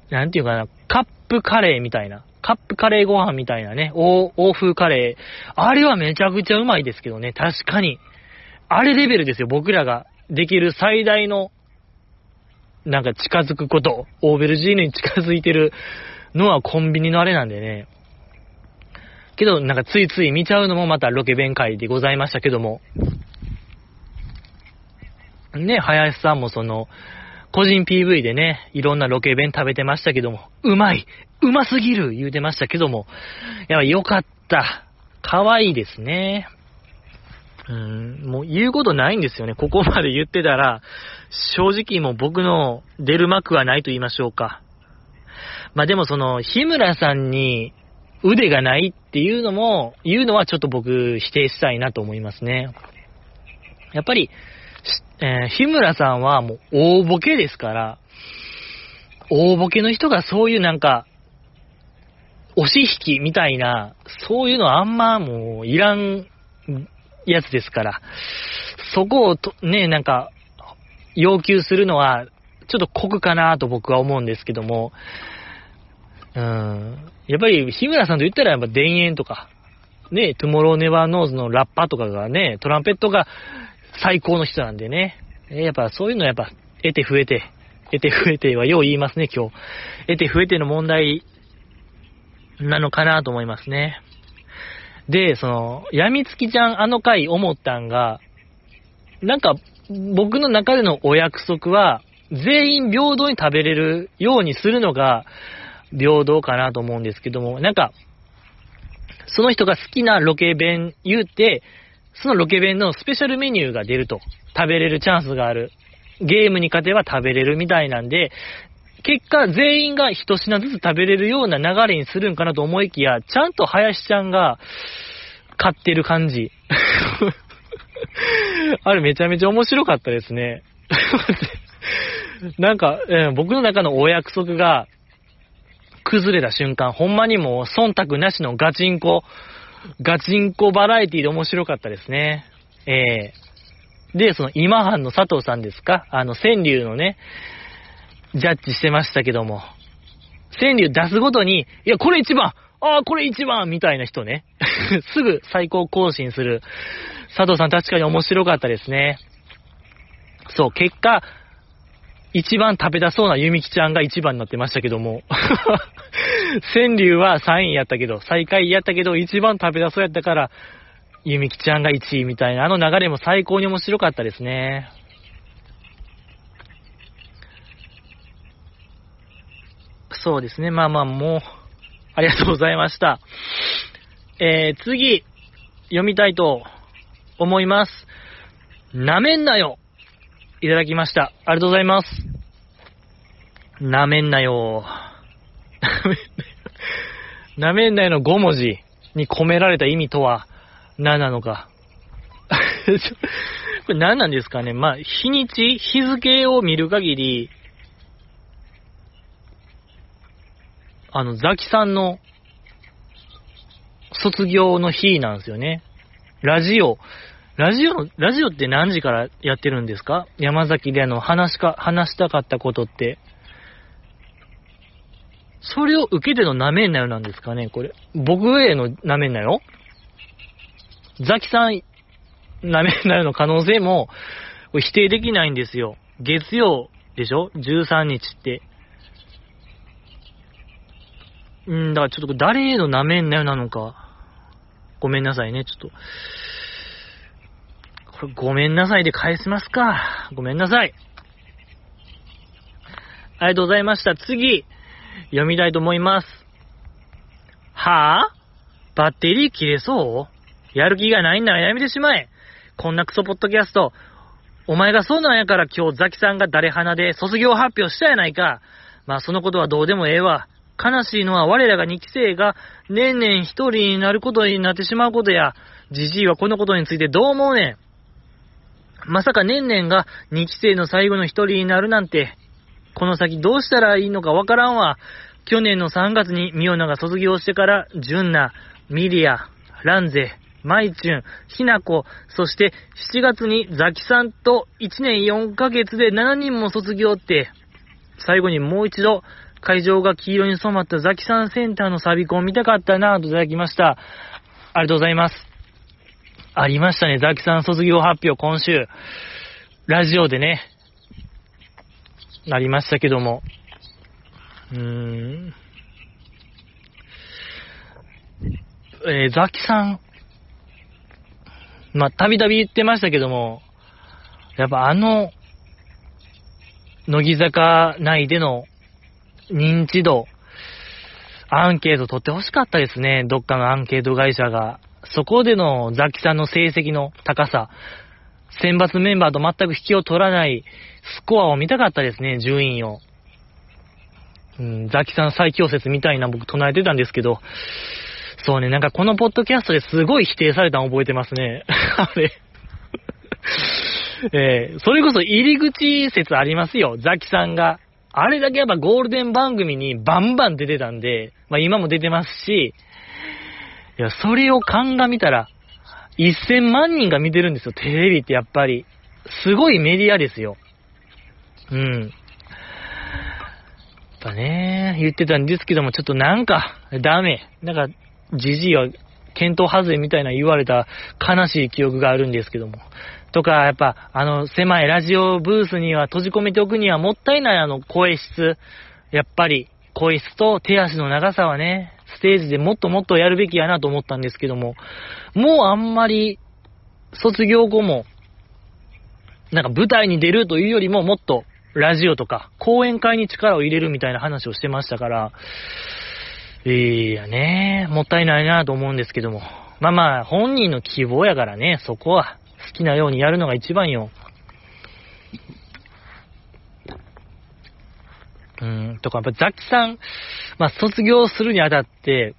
なんていうかな、カップカレーみたいな。カップカレーご飯みたいなね、欧風カレー。あれはめちゃくちゃうまいですけどね、確かに。あれレベルですよ、僕らができる最大の、なんか近づくこと、オーベルジーヌに近づいてるのはコンビニのあれなんでね。けど、なんかついつい見ちゃうのもまたロケ弁会でございましたけども。ね、林さんもその、個人 PV でね、いろんなロケ弁食べてましたけども、うまいうますぎる言うてましたけども、やっぱよかった。可愛いいですね。うん、もう言うことないんですよね。ここまで言ってたら、正直もう僕の出る幕はないと言いましょうか。まあでもその、日村さんに腕がないっていうのも、言うのはちょっと僕否定したいなと思いますね。やっぱり、えー、日村さんはもう大ボケですから、大ボケの人がそういうなんか、押し引きみたいな、そういうのあんまもういらんやつですから、そこをと、ね、なんか、要求するのは、ちょっと酷かなと僕は思うんですけども、うん、やっぱり日村さんと言ったらやっぱ田園とか、ね、 Tomorrow never knows のラッパとかがね、トランペットが最高の人なんでね。やっぱそういうのはやっぱ、得手不得手、得手不得手はよう言いますね、今日。得手不得手の問題なのかなと思いますね。で、その、やみつきちゃんあの回思ったんが、なんか、僕の中でのお約束は、全員平等に食べれるようにするのが平等かなと思うんですけども、なんか、その人が好きなロケ弁言うて、そのロケ弁のスペシャルメニューが出ると。食べれるチャンスがある。ゲームに勝てば食べれるみたいなんで、結果全員が一品ずつ食べれるような流れにするんかなと思いきや、ちゃんと林ちゃんが買ってる感じ。*laughs* あれめちゃめちゃ面白かったですね。*laughs* なんか、えー、僕の中のお約束が崩れた瞬間、ほんまにもう忖度なしのガチンコガチンコバラエティで面白かったですね。えー、で、その今半の佐藤さんですか？あの、川柳のね、ジャッジしてましたけども、川柳出すごとに、いや、これ一番ああ、これ一番みたいな人ね。*laughs* すぐ最高更新する。佐藤さん確かに面白かったですね。そう、結果、一番食べたそうなゆみきちゃんが一番になってましたけども。*laughs* 川柳は3位やったけど、最下位やったけど、一番食べたそうやったから、ゆみきちゃんが1位みたいな、あの流れも最高に面白かったですね。そうですね。まあまあ、もう、ありがとうございました。えー、次、読みたいと思います。なめんなよいただきました。ありがとうございます。なめんなよ。*laughs* なめんなよの5文字に込められた意味とは何なのか。*laughs* これ何なんですかねまあ、日にち、日付を見る限り、あの、ザキさんの卒業の日なんですよね。ラジオ、ラジオ、ラジオって何時からやってるんですか？山崎であの、話か、話したかったことって。それを受けてのなめんなよなんですかねこれ。僕へのなめんなよザキさん、なめんなよの可能性も否定できないんですよ。月曜でしょ ?13 日って。んだからちょっと誰へのなめんなよなのか。ごめんなさいね、ちょっと。これごめんなさいで返しますか？ごめんなさい。ありがとうございました。次、読みたいと思います。はぁ、あ、バッテリー切れそう？やる気がないんならやめてしまえ。こんなクソポッドキャスト。お前がそうなんやから今日ザキさんが誰花で卒業発表したやないか。まあそのことはどうでもええわ。悲しいのは我らが2期生が年々一人になることになってしまうことや、じじいはこのことについてどう思うねん。まさか年々が2期生の最後の一人になるなんて、この先どうしたらいいのかわからんわ。去年の3月にミオナが卒業してから、ジュンナ、ミリア、ランゼ、マイチュン、ヒナコ、そして7月にザキさんと1年4ヶ月で7人も卒業って、最後にもう一度会場が黄色に染まったザキさんセンターのサビコンを見たかったなぁといただきました。ありがとうございます。ありましたね。ザキさん卒業発表今週。ラジオでね、なりましたけども。うーん。えー、ザキさん。まあ、たびたび言ってましたけども、やっぱあの、乃木坂内での認知度、アンケート取ってほしかったですね。どっかのアンケート会社が。そこでのザキさんの成績の高さ、選抜メンバーと全く引きを取らないスコアを見たかったですね、順位を。うん、ザキさん最強説みたいな僕唱えてたんですけど、そうね、なんかこのポッドキャストですごい否定されたの覚えてますね。*laughs* あれ。*laughs* えー、それこそ入り口説ありますよ、ザキさんが。あれだけやっぱゴールデン番組にバンバン出てたんで、まあ今も出てますし、いや、それを鑑みたら、1000万人が見てるんですよ、テレビってやっぱり。すごいメディアですよ。うん。やっぱね、言ってたんですけども、ちょっとなんか、ダメ。なんか、じじいは、検討外れみたいな言われた悲しい記憶があるんですけども。とか、やっぱ、あの、狭いラジオブースには閉じ込めておくにはもったいないあの、声質。やっぱり、声質と手足の長さはね、ステージでもっともっとやるべきやなと思ったんですけども、もうあんまり、卒業後も、なんか舞台に出るというよりももっとラジオとか講演会に力を入れるみたいな話をしてましたから、いやね、もったいないなと思うんですけども。まあまあ、本人の希望やからね、そこは好きなようにやるのが一番よ。うん、とか、やっぱザキさん、まあ卒業するにあたって、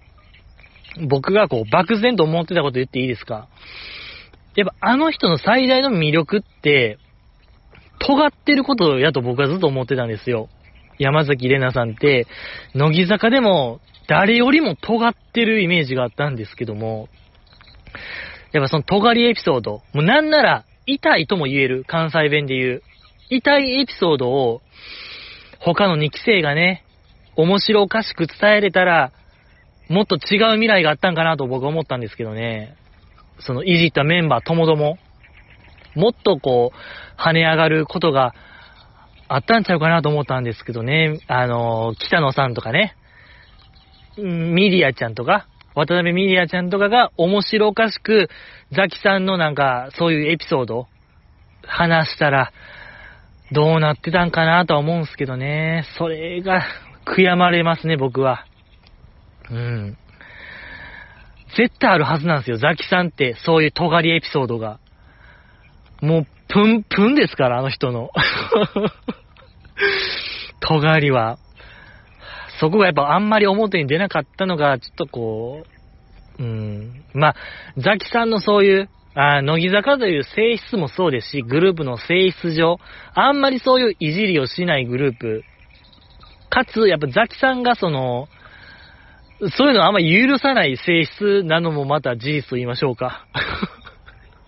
僕がこう漠然と思ってたこと言っていいですか？やっぱあの人の最大の魅力って、尖ってることやと僕はずっと思ってたんですよ。山崎玲奈さんって、乃木坂でも誰よりも尖ってるイメージがあったんですけども、やっぱその尖りエピソード、もうなんなら痛いとも言える、関西弁で言う。痛いエピソードを、他の2期生がね、面白おかしく伝えれたら、もっと違う未来があったんかなと僕は思ったんですけどね。そのいじったメンバーともども、もっとこう、跳ね上がることがあったんちゃうかなと思ったんですけどね、あの、北野さんとかね、ミリアちゃんとか、渡辺ミリアちゃんとかが面白おかしく、ザキさんのなんか、そういうエピソード、話したら、どうなってたんかなとは思うんすけどね。それが、悔やまれますね、僕は。うん。絶対あるはずなんですよ、ザキさんって、そういう尖りエピソードが。もう、プンプンですから、あの人の。*laughs* 尖りは。そこがやっぱあんまり表に出なかったのが、ちょっとこう、うん。まあ、ザキさんのそういう、あ乃木坂という性質もそうですし、グループの性質上、あんまりそういういじりをしないグループ。かつ、やっぱザキさんがその、そういうのあんまり許さない性質なのもまた事実と言いましょうか。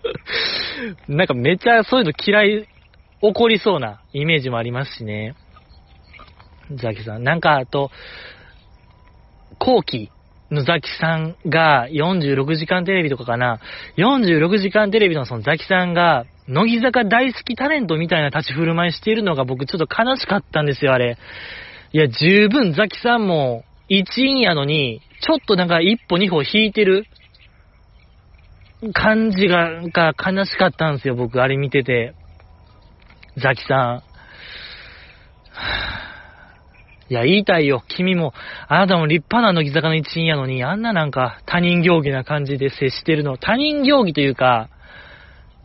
*laughs* なんかめっちゃそういうの嫌い、怒りそうなイメージもありますしね。ザキさん。なんか、あと、後期のザキさんが46時間テレビとかかな。46時間テレビのそのザキさんが、乃木坂大好きタレントみたいな立ち振る舞いしているのが僕ちょっと悲しかったんですよ、あれ。いや、十分ザキさんも一員やのに、ちょっとなんか一歩二歩引いてる感じが、が悲しかったんですよ、僕、あれ見てて。ザキさん。いや、言いたいよ。君も、あなたも立派な乃木坂の一員やのに、あんななんか他人行儀な感じで接してるの。他人行儀というか、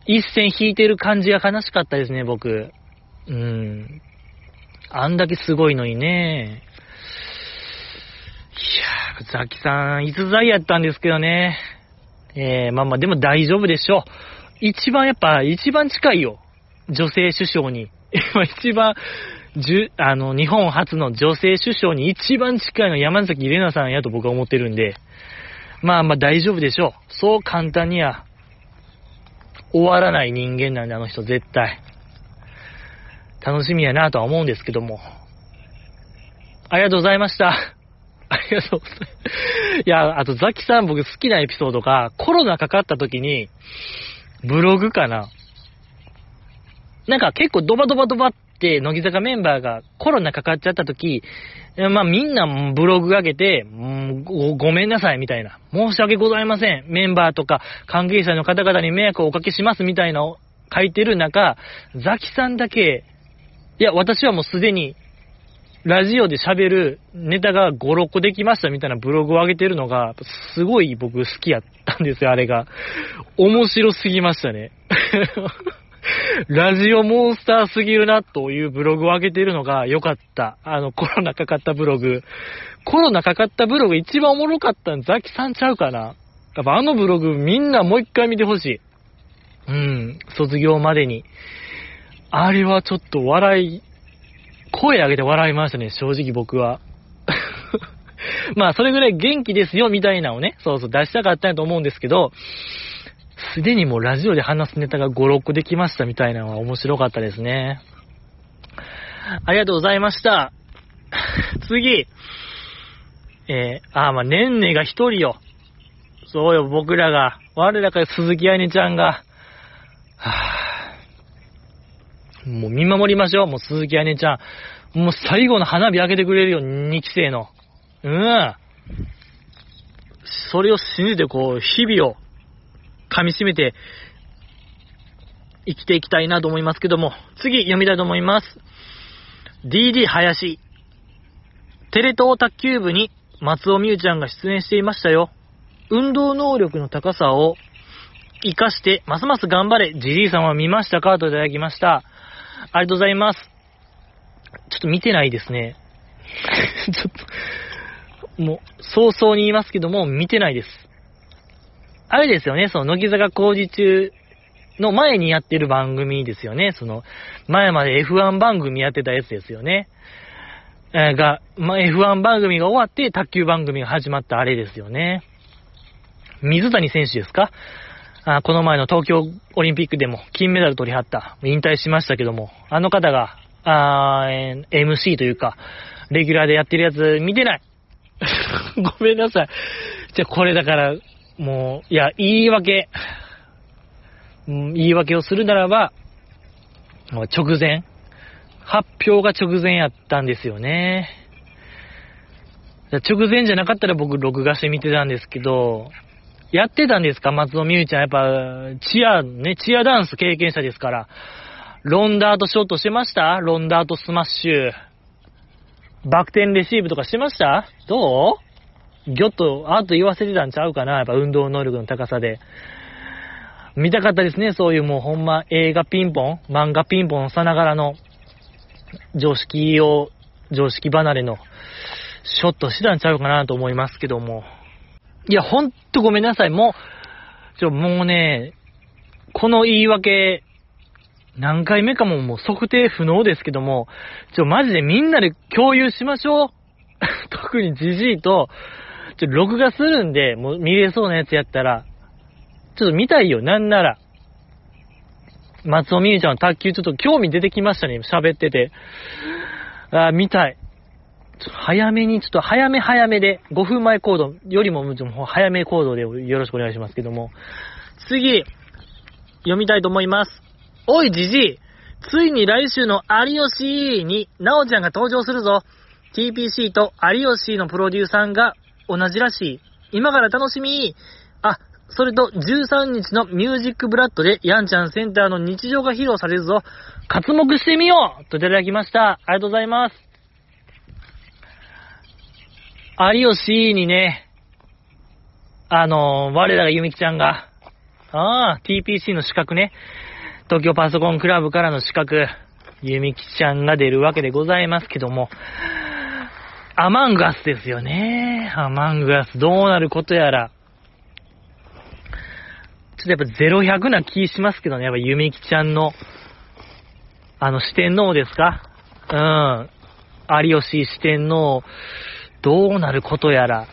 一線引いてる感じが悲しかったですね、僕。うん。あんだけすごいのにね。いやーザキさん、逸材やったんですけどね。えー、まあまあ、でも大丈夫でしょう。一番やっぱ、一番近いよ。女性首相に。*laughs* 今一番、あの、日本初の女性首相に一番近いの山崎玲奈さんやと僕は思ってるんで、まあまあ大丈夫でしょう。そう簡単には終わらない人間なんで、あの人絶対。楽しみやなとは思うんですけども。ありがとうございました。ありがとうございます。いや、あとザキさん僕好きなエピソードが、コロナかかった時に、ブログかな。なんか結構ドバドバドバって、乃木坂メンバーがコロナかかっちゃった時、まあみんなブログ上げて、ごごめんなさいみたいな。申し訳ございません。メンバーとか関係者の方々に迷惑をおかけしますみたいなを書いてる中、ザキさんだけ、いや、私はもうすでに、ラジオで喋るネタが5、6個できましたみたいなブログを上げてるのが、すごい僕好きやったんですよ、あれが。面白すぎましたね。*laughs* ラジオモンスターすぎるなというブログを上げているのが良かった。あの、コロナかかったブログ。コロナかかったブログ一番おもろかったんザキさんちゃうかな。やっぱあのブログみんなもう一回見てほしい。うん、卒業までに。あれはちょっと笑い、声上げて笑いましたね、正直僕は。*laughs* まあ、それぐらい元気ですよ、みたいなのをね、そうそう出したかったんやと思うんですけど、すでにもうラジオで話すネタが5、6個できましたみたいなのは面白かったですね。ありがとうございました。*laughs* 次。えー、あ、まあ、ねんねが一人よ。そうよ、僕らが。我らか鈴木愛音ちゃんが。はぁ、もう見守りましょう、もう鈴木愛音ちゃん。もう最後の花火開けてくれるよ、2期生の。うん。それを信じてこう、日々を噛み締めて生きていきたいなと思いますけども、次読みたいと思います。DD 林。テレ東卓球部に松尾美優ちゃんが出演していましたよ。運動能力の高さを活かして、ますます頑張れ。じじいさんは見ましたか？といただきました。ありがとうございます。ちょっと見てないですね。*laughs* ちょっと、もう、早々に言いますけども、見てないです。あれですよね、その、乃木坂工事中の前にやってる番組ですよね。その、前まで F1 番組やってたやつですよね。え、が、まあ、F1 番組が終わって、卓球番組が始まったあれですよね。水谷選手ですか？あこの前の東京オリンピックでも金メダル取りはった。引退しましたけども、あの方が、あー MC というか、レギュラーでやってるやつ見てない *laughs* ごめんなさい。じゃ、これだから、もう、いや、言い訳、言い訳をするならば、直前、発表が直前やったんですよね。直前じゃなかったら僕録画して見てたんですけど、やってたんですか？松尾美佑ちゃん。やっぱ、チア、ね、チアダンス経験者ですから。ロンダートシュートしてました？ロンダートスマッシュ。バク転レシーブとかしてました？どう？ギョッと、あと言わせてたんちゃうかなやっぱ運動能力の高さで。見たかったですね、そういうもうほんま映画ピンポン、漫画ピンポンさながらの常識を、常識離れのショットしてたんちゃうかなと思いますけども。いや、ほんとごめんなさい。もう、ちょ、もうね、この言い訳、何回目かももう測定不能ですけども、ちょ、マジでみんなで共有しましょう。*laughs* 特にじじいと、ちょ、録画するんで、もう見れそうなやつやったら、ちょっと見たいよ、なんなら。松尾美優ちゃんの卓球ちょっと興味出てきましたね、喋ってて。あ見たい。ちょっと早めに、ちょっと早め早めで、5分前行動よりも、も早め行動でよろしくお願いしますけども。次、読みたいと思います。おい、じじいついに来週の有吉に、なおちゃんが登場するぞ。TPC と有吉のプロデューサーが同じらしい。今から楽しみあ、それと13日のミュージックブラッドでヤンちゃんセンターの日常が披露されるぞ。活目してみようといただきました。ありがとうございます。有吉にね、あのー、我らがゆみきちゃんが、ああ、TPC の資格ね、東京パソコンクラブからの資格、ゆみきちゃんが出るわけでございますけども、アマンガスですよね。アマンガス、どうなることやら。ちょっとやっぱ0100な気しますけどね、やっぱゆみきちゃんの、あの四天王ですか？うん。有吉四天王、どうなることやら。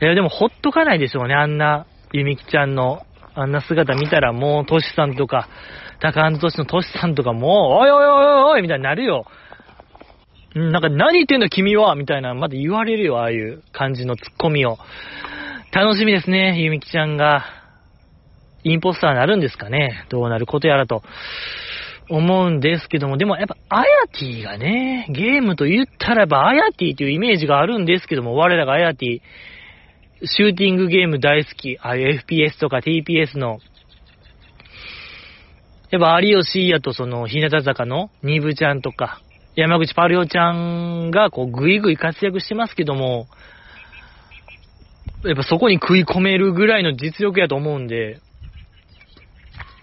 いや、でもほっとかないでしょうね、あんな、ゆみきちゃんの、あんな姿見たらもう、トシさんとか、高安トシのトシさんとかもう、おいおいおいおいみたいになるよ。なんか何言ってんの君はみたいな、まだ言われるよ、ああいう感じのツッコミを。楽しみですね、ゆみきちゃんが。インポスターになるんですかね。どうなることやらと。思うんですけども、でもやっぱ、アヤティがね、ゲームと言ったらやっぱ、アヤティというイメージがあるんですけども、我らがアヤティ、シューティングゲーム大好き、ああいう FPS とか TPS の、やっぱ有吉やとその、日向坂のニブちゃんとか、山口パリオちゃんがこう、ぐいぐい活躍してますけども、やっぱそこに食い込めるぐらいの実力やと思うんで、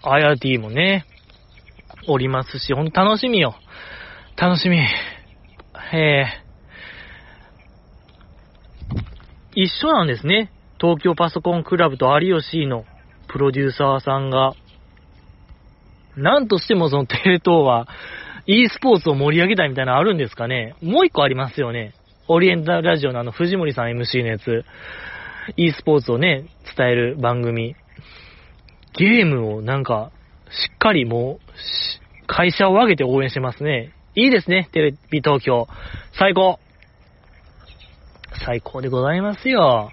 アヤティもね、おりますし、ほんと楽しみよ。楽しみ。えー、一緒なんですね。東京パソコンクラブと有吉のプロデューサーさんが。なんとしてもそのテレ東は e スポーツを盛り上げたいみたいなのあるんですかね？もう一個ありますよね。オリエンタルラジオのあの藤森さん MC のやつ。e スポーツをね、伝える番組。ゲームをなんか、しっかりもう、会社を挙げて応援してますね。いいですね、テレビ東京。最高。最高でございますよ。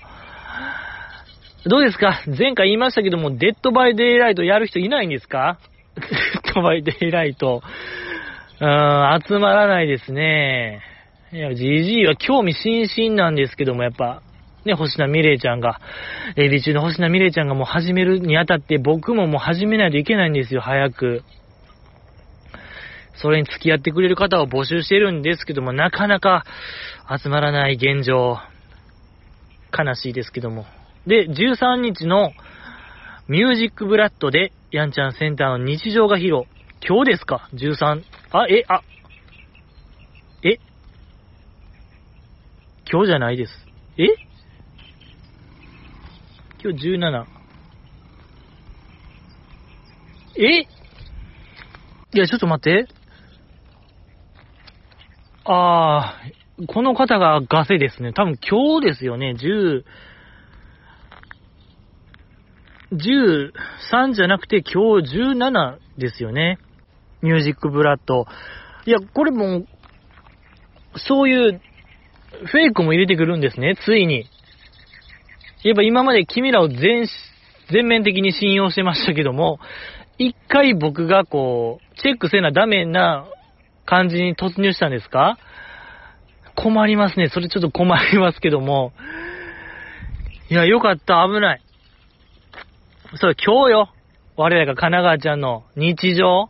どうですか？前回言いましたけども、デッドバイデイライトやる人いないんですか？*laughs* デッドバイデイライト。うん、集まらないですね。いや、GG は興味津々なんですけども、やっぱ、ね、星名美怜ちゃんが、エビ中の星名美怜ちゃんがもう始めるにあたって僕ももう始めないといけないんですよ、早く。それに付き合ってくれる方を募集してるんですけども、なかなか集まらない現状。悲しいですけども。で、13日のミュージックブラッドで、ヤンちゃんセンターの日常が披露。今日ですか ?13。あ、え、あ、え今日じゃないです。え今日17。えいや、ちょっと待って。あー、この方がガセですね。多分今日ですよね。10、13じゃなくて今日17ですよね。ミュージックブラッド。いや、これも、そういうフェイクも入れてくるんですね、ついに。やっぱ今まで君らを全、全面的に信用してましたけども、一回僕がこう、チェックせなダメな感じに突入したんですか？困りますね。それちょっと困りますけども。いや、よかった、危ない。そう、今日よ。我らが神奈川ちゃんの日常。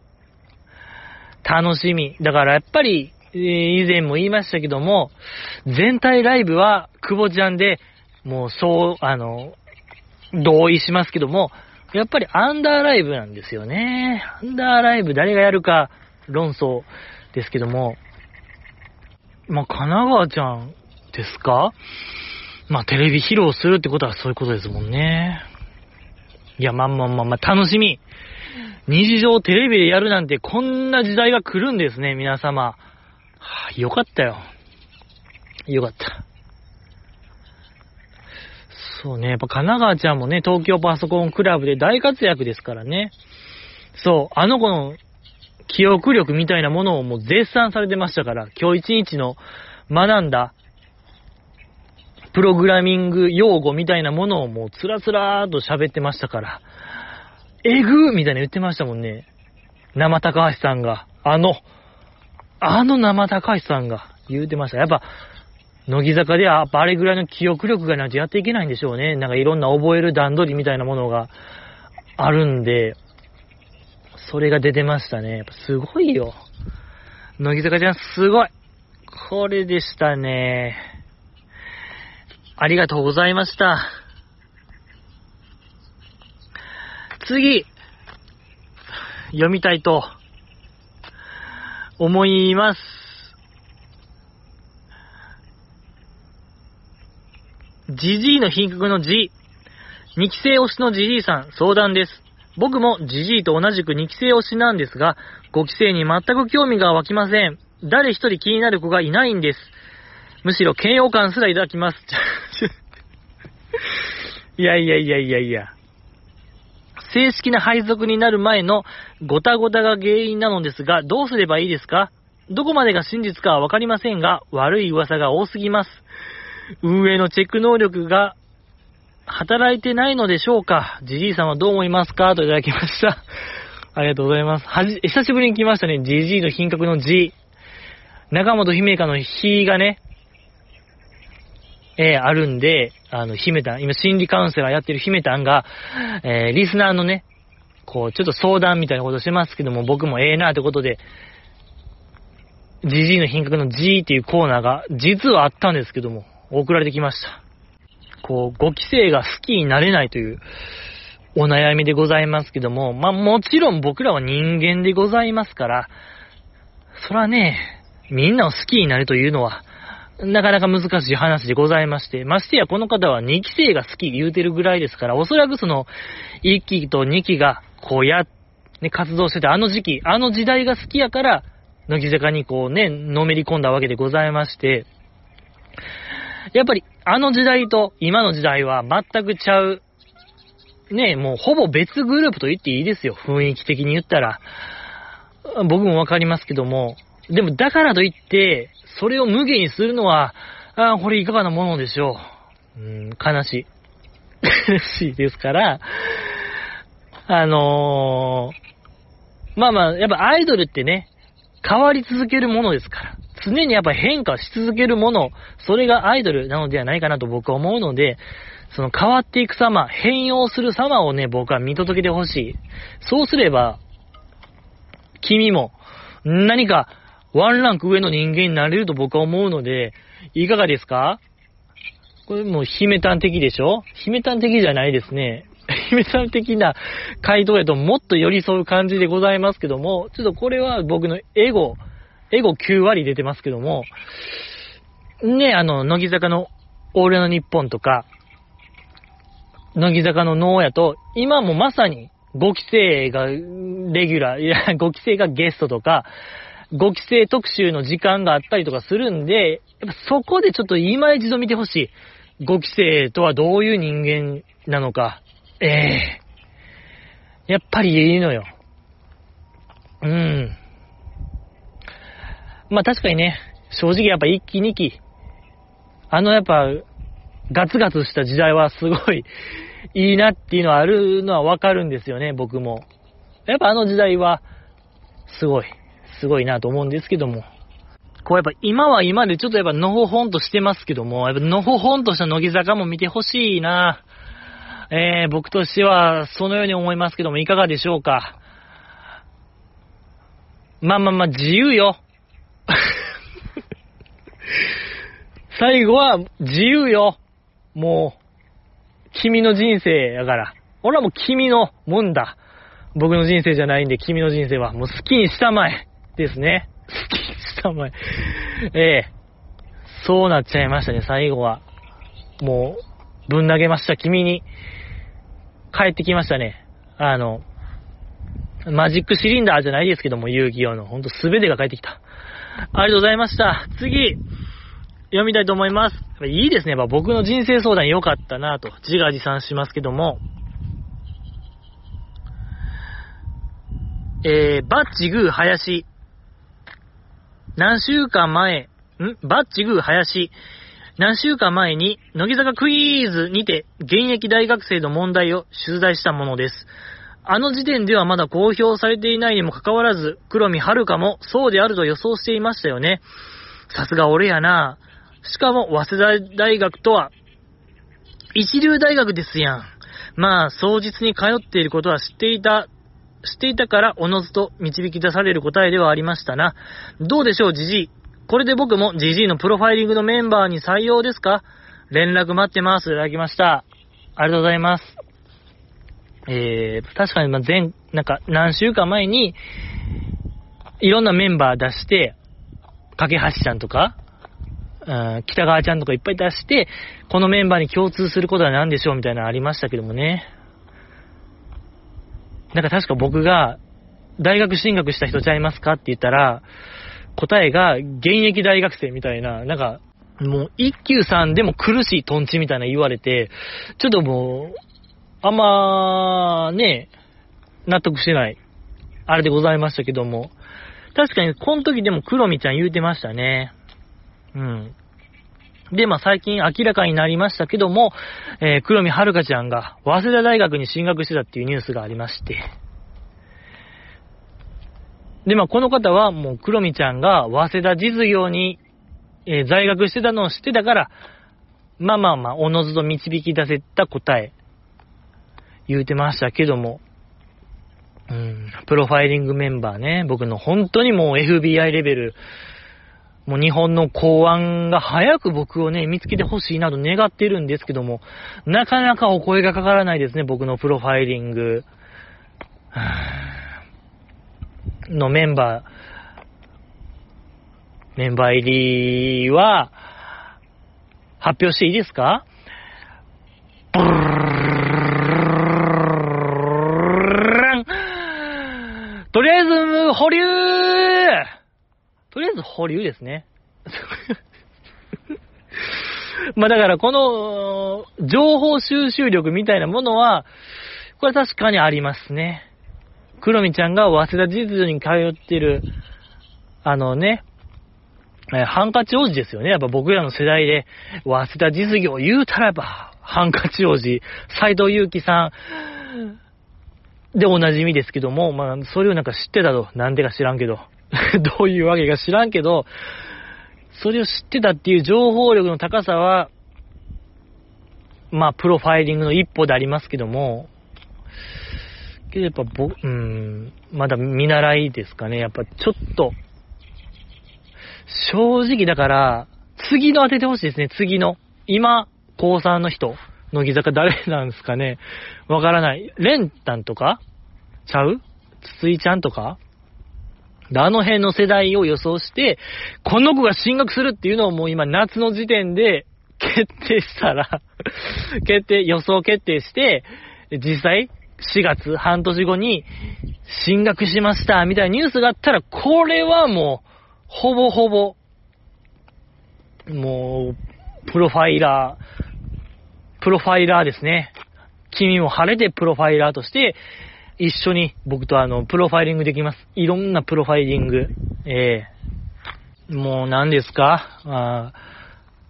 楽しみ。だからやっぱり、え、以前も言いましたけども、全体ライブは久保ちゃんで、もうそう、あの、同意しますけども、やっぱりアンダーライブなんですよね。アンダーライブ誰がやるか論争ですけども、まあ、神奈川ちゃんですか？まあ、テレビ披露するってことはそういうことですもんね。いや、まあまあまあまあ、楽しみ。日常テレビでやるなんてこんな時代が来るんですね、皆様。はあ、よかったよ。よかった。そうね、やっぱ神奈川ちゃんもね、東京パソコンクラブで大活躍ですからね。そう、あの子の記憶力みたいなものをもう絶賛されてましたから、今日一日の学んだプログラミング用語みたいなものをもうつらつらーと喋ってましたから、えぐーみたいな言ってましたもんね。生高橋さんが、あの、あの生高橋さんが言うてました。やっぱ、乃木坂では、あれぐらいの記憶力がないとやっていけないんでしょうね。なんかいろんな覚える段取りみたいなものがあるんで、それが出てましたね。やっぱすごいよ。乃木坂ちゃんすごい。これでしたね。ありがとうございました。次、読みたいと思います。じじいの品格のじ、二期生推しのじじいさん、相談です。僕もじじいと同じく2期生推しなんですが、5期生に全く興味が湧きません。誰一人気になる子がいないんです。むしろ嫌悪感すらいただきます。*laughs* いやいやいやいやいや。正式な配属になる前のごたごたが原因なのですが、どうすればいいですかどこまでが真実かはわかりませんが、悪い噂が多すぎます。運営のチェック能力が働いてないのでしょうかじじいさんはどう思いますか？といただきました。ありがとうございます。はじ、久しぶりに来ましたね。じじいの品格のじ。中本姫香の日がね、えー、あるんで、あの、姫たん、今心理カウンセラーやってる姫たんが、えー、リスナーのね、こう、ちょっと相談みたいなことしてますけども、僕もええなってことで、じじいの品格の G っていうコーナーが実はあったんですけども、送られてきました。こう、5期生が好きになれないというお悩みでございますけども、まあもちろん僕らは人間でございますから、そらね、みんなを好きになるというのは、なかなか難しい話でございまして、ましてやこの方は2期生が好き言うてるぐらいですから、おそらくその1期と2期がこうや、ね、活動してたあの時期、あの時代が好きやから、乃木坂にこうね、のめり込んだわけでございまして、やっぱりあの時代と今の時代は全くちゃう。ねもうほぼ別グループと言っていいですよ。雰囲気的に言ったら。僕もわかりますけども。でもだからといって、それを無限にするのは、ああ、これいかがなものでしょう。うん、悲しい。*laughs* 悲しいですから、あのー、まあまあ、やっぱアイドルってね、変わり続けるものですから。常にやっぱ変化し続けるもの、それがアイドルなのではないかなと僕は思うので、その変わっていく様、変容する様をね、僕は見届けてほしい。そうすれば、君も何かワンランク上の人間になれると僕は思うので、いかがですか？これもう姫単的でしょ？姫単的じゃないですね。姫さん的な回答やともっと寄り添う感じでございますけども、ちょっとこれは僕のエゴ、エゴ9割出てますけども、ね、あの、乃木坂のオールの日本とか、乃木坂のノーヤと、今もまさに5期生がレギュラー、いや、5期生がゲストとか、5期生特集の時間があったりとかするんで、やっぱそこでちょっと今一度見てほしい。5期生とはどういう人間なのか。ええー、やっぱりいいのよ。うん。まあ確かにね、正直やっぱ1期2期、あのやっぱ、ガツガツした時代はすごい *laughs* いいなっていうのはあるのはわかるんですよね、僕も。やっぱあの時代は、すごい、すごいなと思うんですけども。こうやっぱ今は今でちょっとやっぱのほほんとしてますけども、やっぱのほほんとした乃木坂も見てほしいな。えー、僕としてはそのように思いますけども、いかがでしょうか？まあまあまあ、自由よ。*laughs* 最後は自由よ。もう、君の人生やから。俺はもう君のもんだ。僕の人生じゃないんで、君の人生はもう好きにしたまえ。ですね。好きにしたまえ。ええそうなっちゃいましたね、最後は。もう、ぶん投げました、君に。帰ってきましたね。あの、マジックシリンダーじゃないですけども、遊戯王の。ほんとすべてが帰ってきた。ありがとうございました。次、読みたいと思います。いいですね。やっぱ僕の人生相談良かったなと、自画自賛しますけども。えー、バッチグー林。何週間前、ん？バッチグー林。何週間前に、乃木坂クイーズにて、現役大学生の問題を取材したものです。あの時点ではまだ公表されていないにもかかわらず、黒見遥もそうであると予想していましたよね。さすが俺やな。しかも、早稲田大学とは、一流大学ですやん。まあ、双日に通っていることは知っていた、知っていたから、おのずと導き出される答えではありましたな。どうでしょう、じじい。これで僕もじじいのプロファイリングのメンバーに採用ですか？連絡待ってます。いただきました。ありがとうございます。えー、確かに、ま、前、なんか、何週間前に、いろんなメンバー出して、架橋ちゃんとか、うん、北川ちゃんとかいっぱい出して、このメンバーに共通することは何でしょうみたいなのありましたけどもね。なんか確か僕が、大学進学した人ちゃいますかって言ったら、答えが現役大学生みたいな、なんか、もう一級さんでも苦しいトンチみたいな言われて、ちょっともう、あんま、ね、納得してない、あれでございましたけども、確かにこの時でも黒見ちゃん言うてましたね。うん。で、まあ最近明らかになりましたけども、えー、黒見遥ちゃんが早稲田大学に進学してたっていうニュースがありまして、で、まあこの方はもう黒見ちゃんが早稲田実業に、えー、在学してたのを知ってたから、まあまあまあ、おのずと導き出せた答え、言うてましたけども、うん、プロファイリングメンバーね、僕の本当にもう FBI レベル、もう日本の公安が早く僕をね、見つけてほしいなと願ってるんですけども、なかなかお声がかからないですね、僕のプロファイリング。*sighs* のメンバー、メンバー入りは、発表していいですか？とりあえず、保留ず保留ですね。*laughs* まあだからこの、情報収集力みたいなものは、これ確かにありますね。黒見ちゃんが早稲田実業に通ってる、あのね、えハンカチ王子ですよね。やっぱ僕らの世代で、早稲田実業言うたらやっぱ、ハンカチ王子、斎藤祐樹さん、でおなじみですけども、まあ、それをなんか知ってたと。なんでか知らんけど。*laughs* どういうわけか知らんけど、それを知ってたっていう情報力の高さは、まあ、プロファイリングの一歩でありますけども、けどやっぱぼ、うん、まだ見習いですかね。やっぱちょっと、正直だから、次の当ててほしいですね、次の。今、高3の人、乃木坂誰なんですかね。わからない。レンタンとか？ちゃう？ついちゃんとか？あの辺の世代を予想して、この子が進学するっていうのをもう今夏の時点で決定したら決定、予想決定して、実際4月半年後に進学しましたみたいなニュースがあったら、これはもう、ほぼほぼ、もう、プロファイラー、プロファイラーですね。君も晴れてプロファイラーとして、一緒に僕とあの、プロファイリングできます。いろんなプロファイリング。ええー、もう何ですか？あ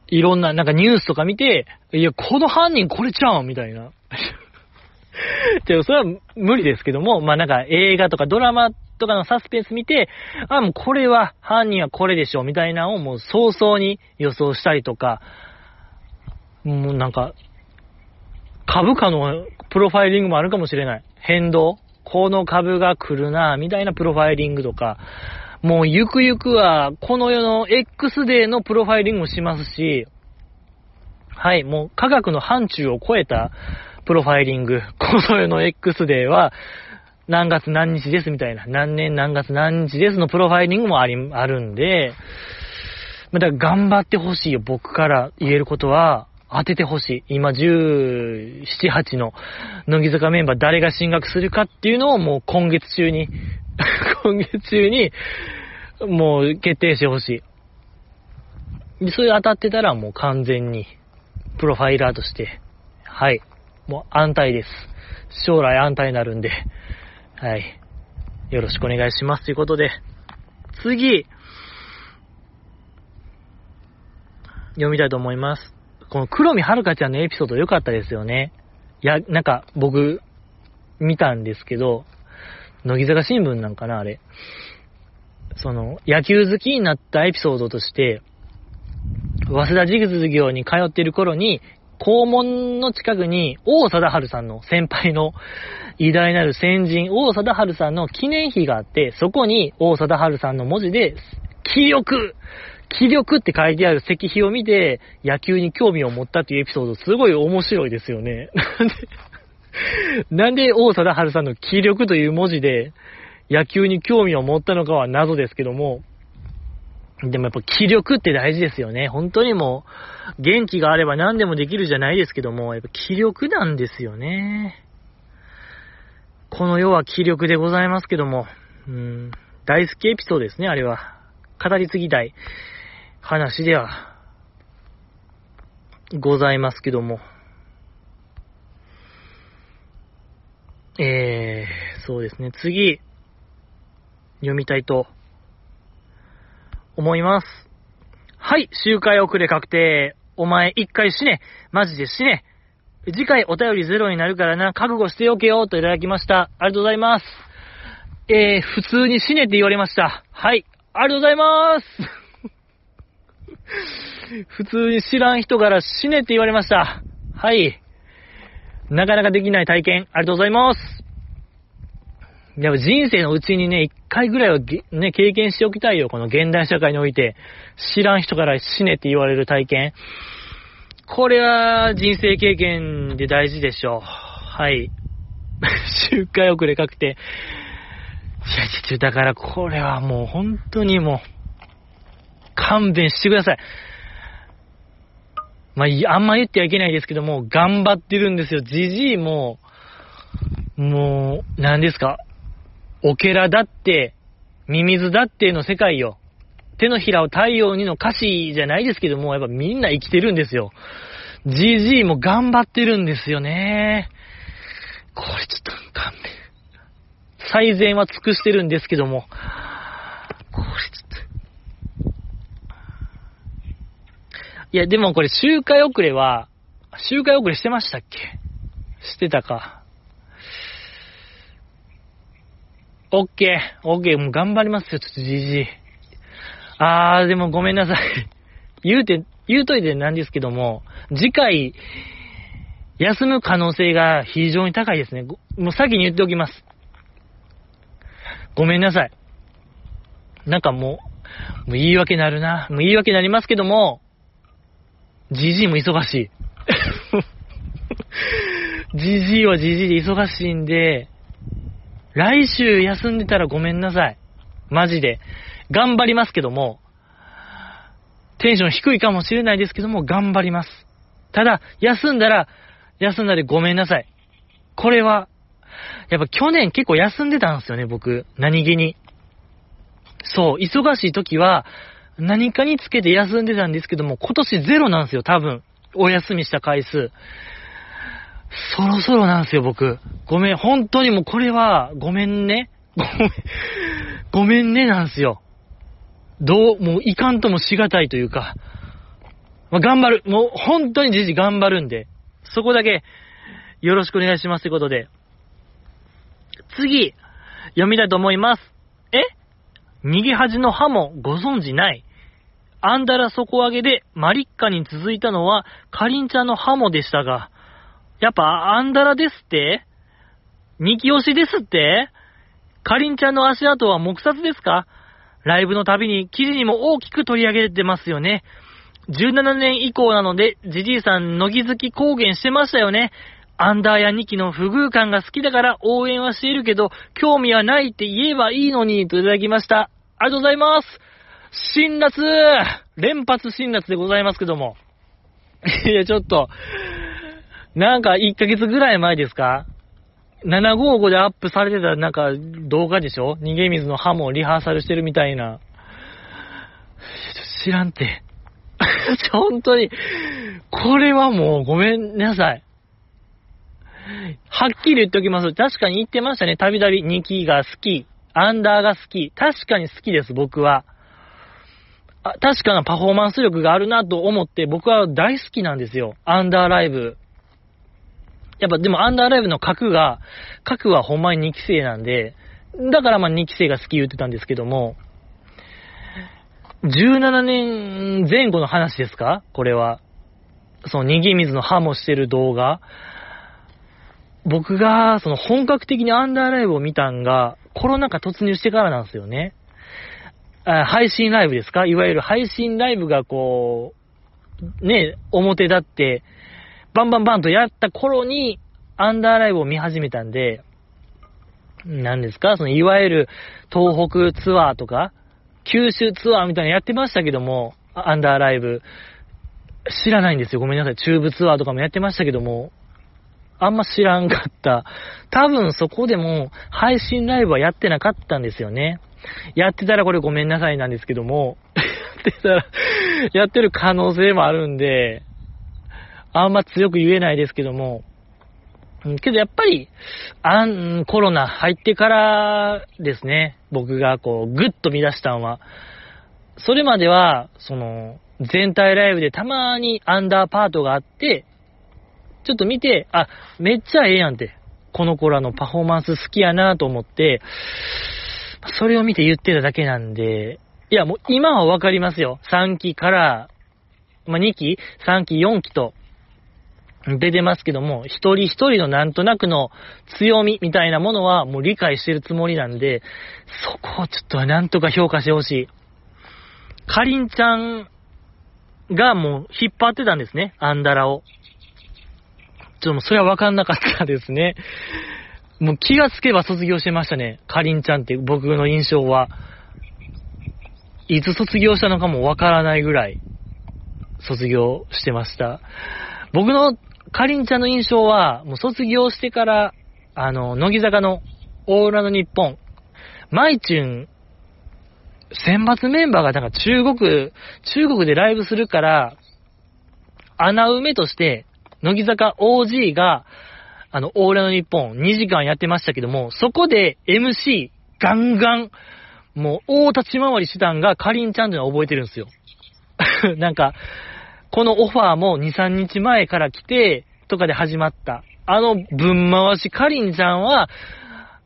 いろんな、なんかニュースとか見て、いや、この犯人これちゃう？んみたいな。でもそれは無理ですけども、まあなんか映画とかドラマとかのサスペンス見て、あ、もうこれは、犯人はこれでしょ、みたいなのをもう早々に予想したりとか、もうなんか、株価のプロファイリングもあるかもしれない。変動この株が来るな、みたいなプロファイリングとか、もうゆくゆくは、この世の X デーのプロファイリングもしますし、はい、もう科学の範疇を超えたプロファイリング、この世の X デーは、何月何日ですみたいな、何年何月何日ですのプロファイリングもあり、あるんで、だから頑張ってほしいよ、僕から言えることは、当ててほしい。今17、8の乃木坂メンバー誰が進学するかっていうのをもう今月中に *laughs* 今月中に、もう決定してほしい。で、それ当たってたらもう完全に、プロファイラーとして、はい、もう安泰です。将来安泰になるんで、はい。よろしくお願いします。ということで、次、読みたいと思います。この黒見遥ちゃんのエピソード良かったですよね。いや、なんか僕、見たんですけど、乃木坂新聞なんかな、あれ。その、野球好きになったエピソードとして、早稲田実業に通っている頃に、校門の近くに王貞治さんの先輩の偉大なる先人、王貞治さんの記念碑があって、そこに王貞治さんの文字で、気力気力って書いてある石碑を見て、野球に興味を持ったっていうエピソード、すごい面白いですよね。*laughs* なんで、なんで王貞治さんの気力という文字で野球に興味を持ったのかは謎ですけども、でもやっぱ気力って大事ですよね。本当にもう、元気があれば何でもできるじゃないですけども、やっぱ気力なんですよね。この世は気力でございますけども、うん、大好きエピソードですね、あれは。語り継ぎたい話では、ございますけども。えー、そうですね。次、読みたいと思います。はい、周回遅れ確定。お前一回死ね。マジで死ね。次回お便りゼロになるからな、覚悟しておけよといただきました。ありがとうございます。えー、普通に死ねって言われました。はい、ありがとうございます普通に知らん人から死ねって言われました。はい。なかなかできない体験、ありがとうございます。やっぱ人生のうちにね、一回ぐらいはね、経験しておきたいよ。この現代社会において、知らん人から死ねって言われる体験。これは人生経験で大事でしょう。はい。*laughs* 周回遅れ確定。いや、だからこれはもう本当にもう、勘弁してください。まあ、あんま言ってはいけないですけども、頑張ってるんですよ。じじいも、もう、何ですか？オケラだって、ミミズだっての世界よ。手のひらを太陽にの歌詞じゃないですけども、やっぱみんな生きてるんですよ。GG も頑張ってるんですよね。これちょっと勘弁。最善は尽くしてるんですけども。これちょっと。いや、でもこれ周回遅れは、周回遅れしてましたっけ？してたか。オッケー、オッケー、もう頑張りますよ、ちょっとじじい。あー、でもごめんなさい。言うて、言うといてなんですけども、次回、休む可能性が非常に高いですね。もう先に言っておきます。ごめんなさい。なんかもう、もう言い訳なるな。もう言い訳になりますけども、じじいも忙しい。*laughs* じじいはじじいで忙しいんで、来週休んでたらごめんなさい。マジで。頑張りますけども、テンション低いかもしれないですけども、頑張ります。ただ、休んだら、休んだでごめんなさい。これは、やっぱ去年結構休んでたんですよね、僕。何気に。そう、忙しい時は、何かにつけて休んでたんですけども、今年ゼロなんですよ、多分。お休みした回数。そろそろなんですよ、僕。ごめん、本当にもうこれは、ごめんね。ごめん、ごめんねなんですよ。どう、もういかんともしがたいというか、まあ、頑張る。もう本当にじじ頑張るんで、そこだけよろしくお願いしますということで、次、読みたいと思います。逃げ恥の歯もご存知ない。アンダラ底上げでマリッカに続いたのはカリンちゃんのハモでしたが、やっぱアンダラですって？ニキ押しですって？カリンちゃんの足跡は木札ですか？ライブのたびに記事にも大きく取り上げてますよね。17年以降なので、ジジイさん、乃木好き公言してましたよね。アンダーや2期の不遇感が好きだから応援はしているけど、興味はないって言えばいいのに、といただきました。ありがとうございます。辛辣連発辛辣でございますけども。*laughs* いや、ちょっと、なんか1ヶ月ぐらい前ですか？755でアップされてたなんか動画でしょ？逃げ水の歯もリハーサルしてるみたいな。知らんて。*laughs* 本当に、これはもうごめんなさい。はっきり言っておきます。確かに言ってましたね。たびたび2期が好き。アンダーが好き。確かに好きです、僕は。確かなパフォーマンス力があるなと思って僕は大好きなんですよ。アンダーライブ。やっぱでもアンダーライブの核が、核はほんまに2期生なんで、だからまあ2期生が好き言ってたんですけども、17年前後の話ですか？これは。その逃げ水の歯もしてる動画。僕が、その本格的にアンダーライブを見たんが、コロナ禍突入してからなんですよね。配信ライブですか？いわゆる配信ライブがこう、ね、表立って、バンバンバンとやった頃に、アンダーライブを見始めたんで、何ですか？その、いわゆる東北ツアーとか、九州ツアーみたいなのやってましたけども、アンダーライブ。知らないんですよ。ごめんなさい。チューブツアーとかもやってましたけども、あんま知らんかった。多分そこでも配信ライブはやってなかったんですよね。やってたらこれごめんなさいなんですけども、やってたら、やってる可能性もあるんで、あんま強く言えないですけども、けどやっぱり、あん、コロナ入ってからですね、僕がこう、ぐっと乱したんは、それまでは、その、全体ライブでたまにアンダーパートがあって、ちょっと見て、あ、めっちゃええやんって。この子らのパフォーマンス好きやなと思って、それを見て言ってただけなんで、いやもう今はわかりますよ。3期から、まあ、2期 ?3 期、4期と出てますけども、一人一人のなんとなくの強みみたいなものはもう理解してるつもりなんで、そこをちょっとなんとか評価してほしい。かりんちゃんがもう引っ張ってたんですね、アンダラを。ちょっともうそれはわかんなかったですね。もう気がつけば卒業してましたね。かりんちゃんって僕の印象は。いつ卒業したのかもわからないぐらい卒業してました。僕のかりんちゃんの印象は、もう卒業してから、あの、乃木坂のオーラの日本、マイチュン、選抜メンバーがなんか中国、中国でライブするから、穴埋めとして、乃木坂 OG が、あの、オーラの日本2時間やってましたけども、そこで MC ガンガン、もう大立ち回りしてたんがかりんちゃんってのは覚えてるんですよ。*laughs* なんか、このオファーも2、3日前から来て、とかで始まった。あの分回しかりんちゃんは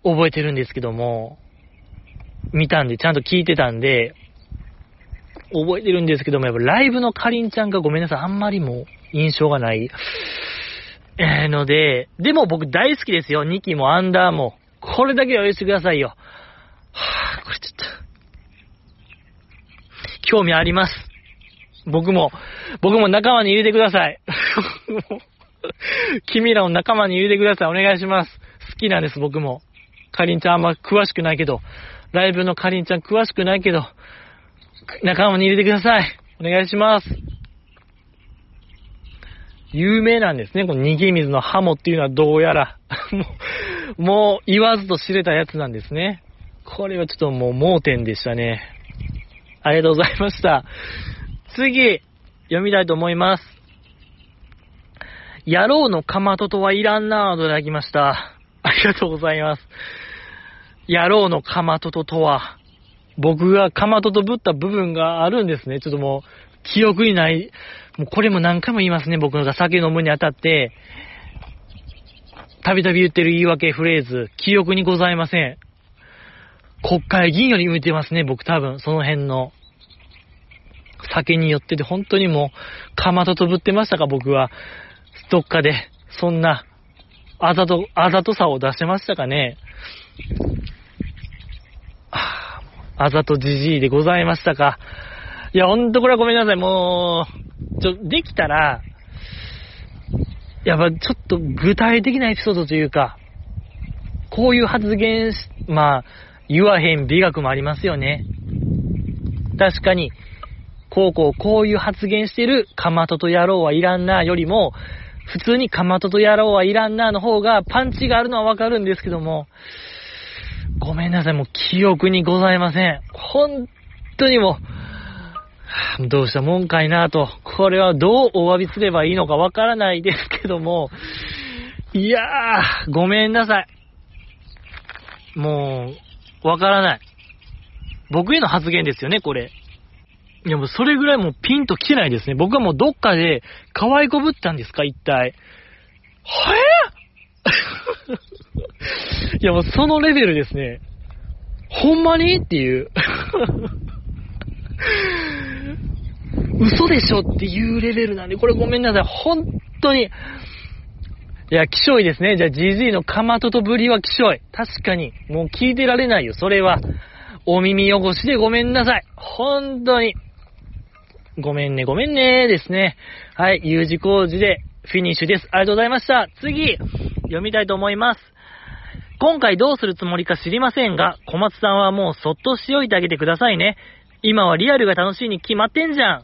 覚えてるんですけども、見たんで、ちゃんと聞いてたんで、覚えてるんですけども、やっぱライブのかりんちゃんがごめんなさい、あんまりも印象がない。えー、ので、でも僕大好きですよ。2期もアンダーも。これだけは許してくださいよ。はぁ、これちょっと。興味あります。僕も、僕も仲間に入れてください。*laughs* 君らを仲間に入れてください。お願いします。好きなんです、僕も。かりんちゃんあんま詳しくないけど、ライブのかりんちゃん詳しくないけど、仲間に入れてください。お願いします。有名なんですね。この逃げ水のハモっていうのはどうやら *laughs* もう、もう言わずと知れたやつなんですね。これはちょっともう盲点でしたね。ありがとうございました。次、読みたいと思います。野郎のかまととはいらんなぁといただきました。ありがとうございます。野郎のかまとととは、僕がかまととぶった部分があるんですね。ちょっともう、記憶にない。もうこれも何回も言いますね。僕が酒飲むにあたって、たびたび言ってる言い訳フレーズ、記憶にございません。国会議員より向いてますね、僕多分、その辺の。酒によってて、本当にもう、かまととぶってましたか、僕は。どっかで、そんな、あざと、あざとさを出してましたかね。あざとじじいでございましたか。いや、ほんとこれはごめんなさい。もう、ちょ、できたら、やっぱちょっと具体的なエピソードというか、こういう発言し、まあ、言わへん美学もありますよね。確かに、こうこうこういう発言してるかまとと野郎はいらんなよりも、普通にかまとと野郎はいらんなの方がパンチがあるのはわかるんですけども、ごめんなさい、もう記憶にございません。本当にもう、どうしたもんかいなと、これはどうお詫びすればいいのかわからないですけども、いやー、ごめんなさい。もう、わからない。僕への発言ですよね、これ。いやもうそれぐらいもうピンと来てないですね。僕はもうどっかで可愛いこぶったんですか、一体。はえ *laughs* いやもうそのレベルですね。ほんまに？っていう。嘘でしょっていうレベルなんで、これごめんなさい。本当に。いや、きしょいですね。じゃあ、じじいのかまととぶりはきしょい。確かに。もう聞いてられないよ、それは。お耳汚しでごめんなさい。本当に。ごめんね、ごめんね、ですね。はい、U 字工事でフィニッシュです。ありがとうございました。次、読みたいと思います。今回どうするつもりか知りませんが、小松さんはもうそっとしておいてあげてくださいね。今はリアルが楽しいに決まってんじゃん。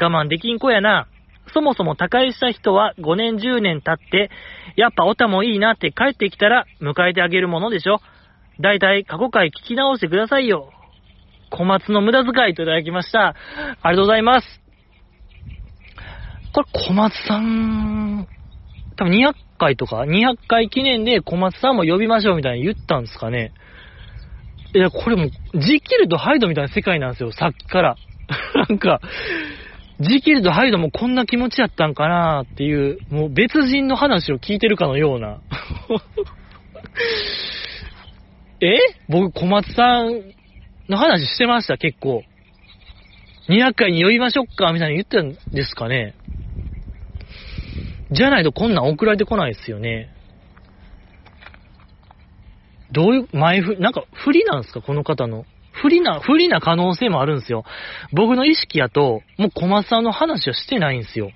我慢できん子やな。そもそも他界した人は5年10年経って、やっぱオタもいいなって帰ってきたら迎えてあげるものでしょ。だいたい過去回聞き直してくださいよ。小松の無駄遣いといただきました。ありがとうございます。これ小松さん、多分200回とか、200回記念で小松さんも呼びましょうみたいに言ったんですかね。いや、これもう、ジキルとハイドみたいな世界なんですよ、さっきから。*laughs* なんか、ジキルとハイドもこんな気持ちやったんかなっていう、もう別人の話を聞いてるかのような。*laughs* え？僕、小松さんの話してました、結構。200回に呼びましょうかみたいに言ってたんですかね。じゃないとこんなん送られてこないですよね。どういう、前振りなんか不利なんですかこの方の。不利な、不利な可能性もあるんですよ。僕の意識やと、もう小松さんの話はしてないんですよ。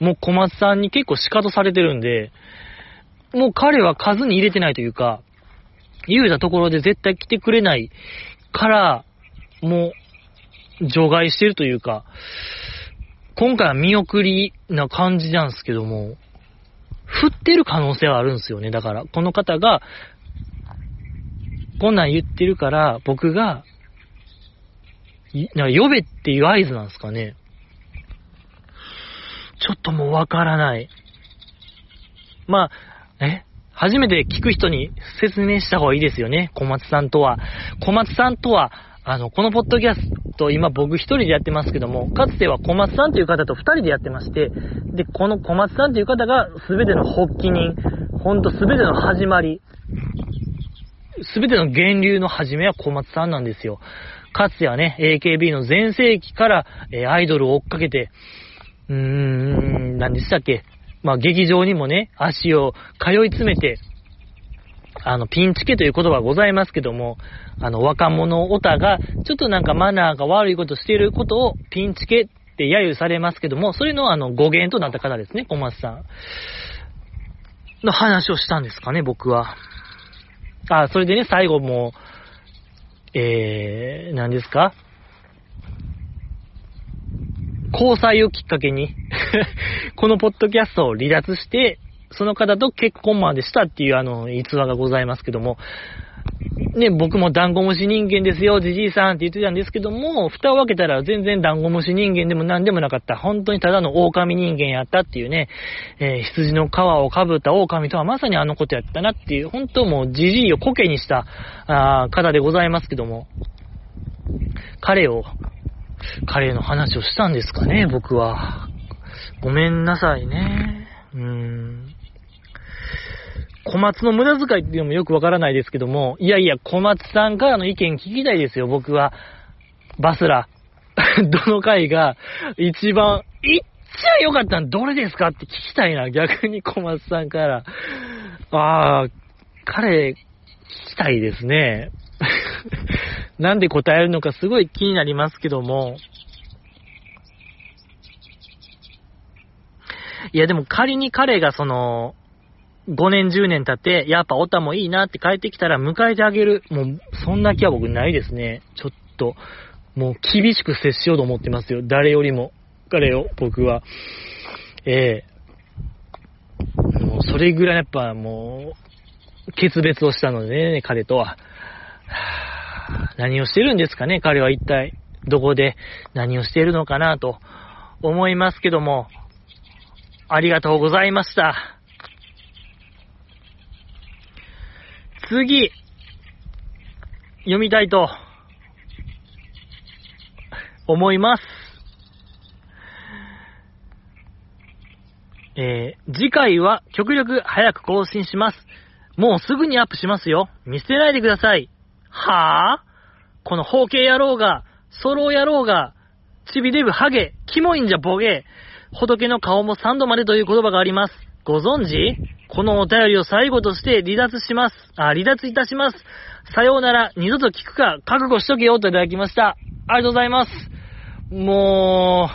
もう小松さんに結構仕方されてるんで、もう彼は数に入れてないというか、言うたところで絶対来てくれないから、もう、除外してるというか、今回は見送りな感じなんですけども、振ってる可能性はあるんですよね。だから、この方が、こんなん言ってるから、僕が、なんか呼べっていう合図なんですかね。ちょっともうわからない。まあ、え？初めて聞く人に説明した方がいいですよね。小松さんとは。小松さんとは、あの、このポッドキャスト、今僕一人でやってますけども、かつては小松さんという方と二人でやってまして、で、この小松さんという方が全ての発起人、ほんと全ての始まり、全ての源流の始めは小松さんなんですよ。かつてはね、AKB の全盛期から、えアイドルを追っかけて、うーん、何でしたっけ？まあ、劇場にもね、足を通い詰めて、あの、ピンチケという言葉がございますけども、あの、若者オタが、ちょっとなんかマナーが悪いことしていることをピンチケって揶揄されますけども、それのあの、語源となった方ですね、小松さん。の話をしたんですかね、僕は。あ、それでね、最後も、えー、何ですか？交際をきっかけに。*laughs* このポッドキャストを離脱して、その方と結婚までしたっていうあの、逸話がございますけども、ね、僕もダンゴムシ人間ですよ、じじいさんって言ってたんですけども、蓋を開けたら全然ダンゴムシ人間でも何でもなかった。本当にただの狼人間やったっていうね、えー、羊の皮をかぶった狼とはまさにあのことやったなっていう、本当もうじじいを苔にしたあ方でございますけども、彼を、彼の話をしたんですかね、僕は。ごめんなさいね。うーん。小松の無駄遣いっていうのもよくわからないですけども、いやいや、小松さんからの意見聞きたいですよ、僕は。バスラ。*laughs* どの回が一番、いっちゃ良かったのどれですかって聞きたいな、逆に小松さんから。ああ、彼、聞きたいですね。*laughs* なんで答えるのかすごい気になりますけども。いやでも仮に彼がその、5年10年経って、やっぱオタもいいなって帰ってきたら迎えてあげる。もう、そんな気は僕ないですね。ちょっと、もう厳しく接しようと思ってますよ。誰よりも。彼を、僕は。ええもうそれぐらいやっぱもう、決別をしたのでね、彼とは。*sighs* 何をしてるんですかね、彼は一体。どこで何をしているのかなと思いますけども、ありがとうございました。次、読みたいと思います。えー、次回は極力早く更新します。もうすぐにアップしますよ。見捨てないでください。はぁ？この包茎野郎が、ソロ野郎が、ちびデブハゲ、キモいんじゃボゲ、仏の顔も3度までという言葉があります。ご存知？このお便りを最後として離脱します。あ、離脱いたします。さようなら、二度と聞くか、覚悟しとけよといただきました。ありがとうございます。も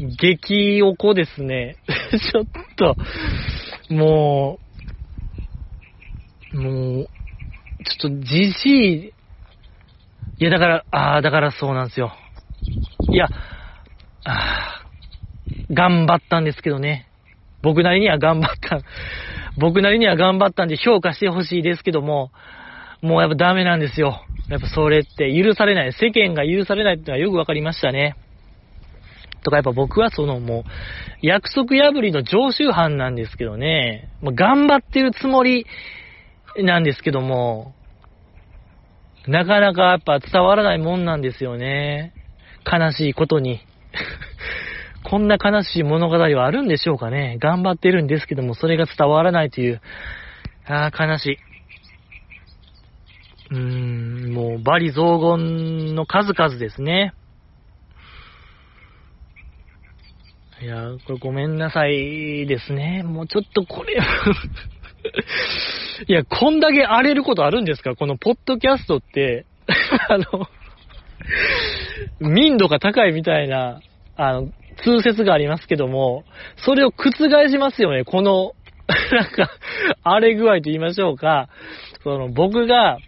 う、激おこですね。*laughs* ちょっと、もう、もう、ちょっとじじい、いやだから、ああ、だからそうなんですよ。いや、あ頑張ったんですけどね。僕なりには頑張った。僕なりには頑張ったんで評価してほしいですけども、もうやっぱダメなんですよ。やっぱそれって許されない。世間が許されないってのはよくわかりましたね。とかやっぱ僕はそのもう、約束破りの常習犯なんですけどね。もう頑張ってるつもりなんですけども、なかなかやっぱ伝わらないもんなんですよね。悲しいことに。こんな悲しい物語はあるんでしょうかね。頑張ってるんですけども、それが伝わらないという。ああ、悲しい。うーん、もう、バリ雑言の数々ですね。いや、これごめんなさいですね。もうちょっとこれ *laughs* いや、こんだけ荒れることあるんですか？このポッドキャストって、*laughs* あの、民度が高いみたいな、あの、通説がありますけども、それを覆しますよね、この、*laughs* なんか、荒れ具合と言いましょうか。その、僕が、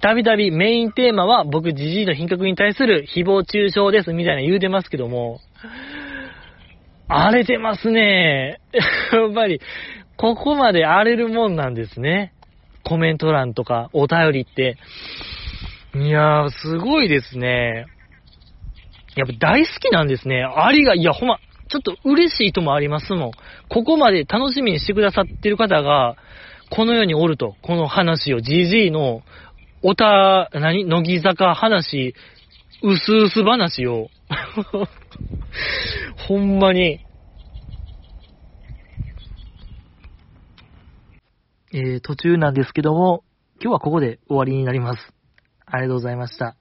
たびたびメインテーマは僕じじいの品格に対する誹謗中傷ですみたいな言うてますけども、荒れてますね。*laughs* やっぱり、ここまで荒れるもんなんですね。コメント欄とかお便りって。いやー、すごいですね。やっぱ大好きなんですね。ありが、いや、ほんま、ちょっと嬉しいともありますもん。ここまで楽しみにしてくださってる方が、この世におると、この話を、GG の、おた、何乃木坂話、うすうす話を、*laughs* ほんまに、えー、途中なんですけども、今日はここで終わりになります。ありがとうございました。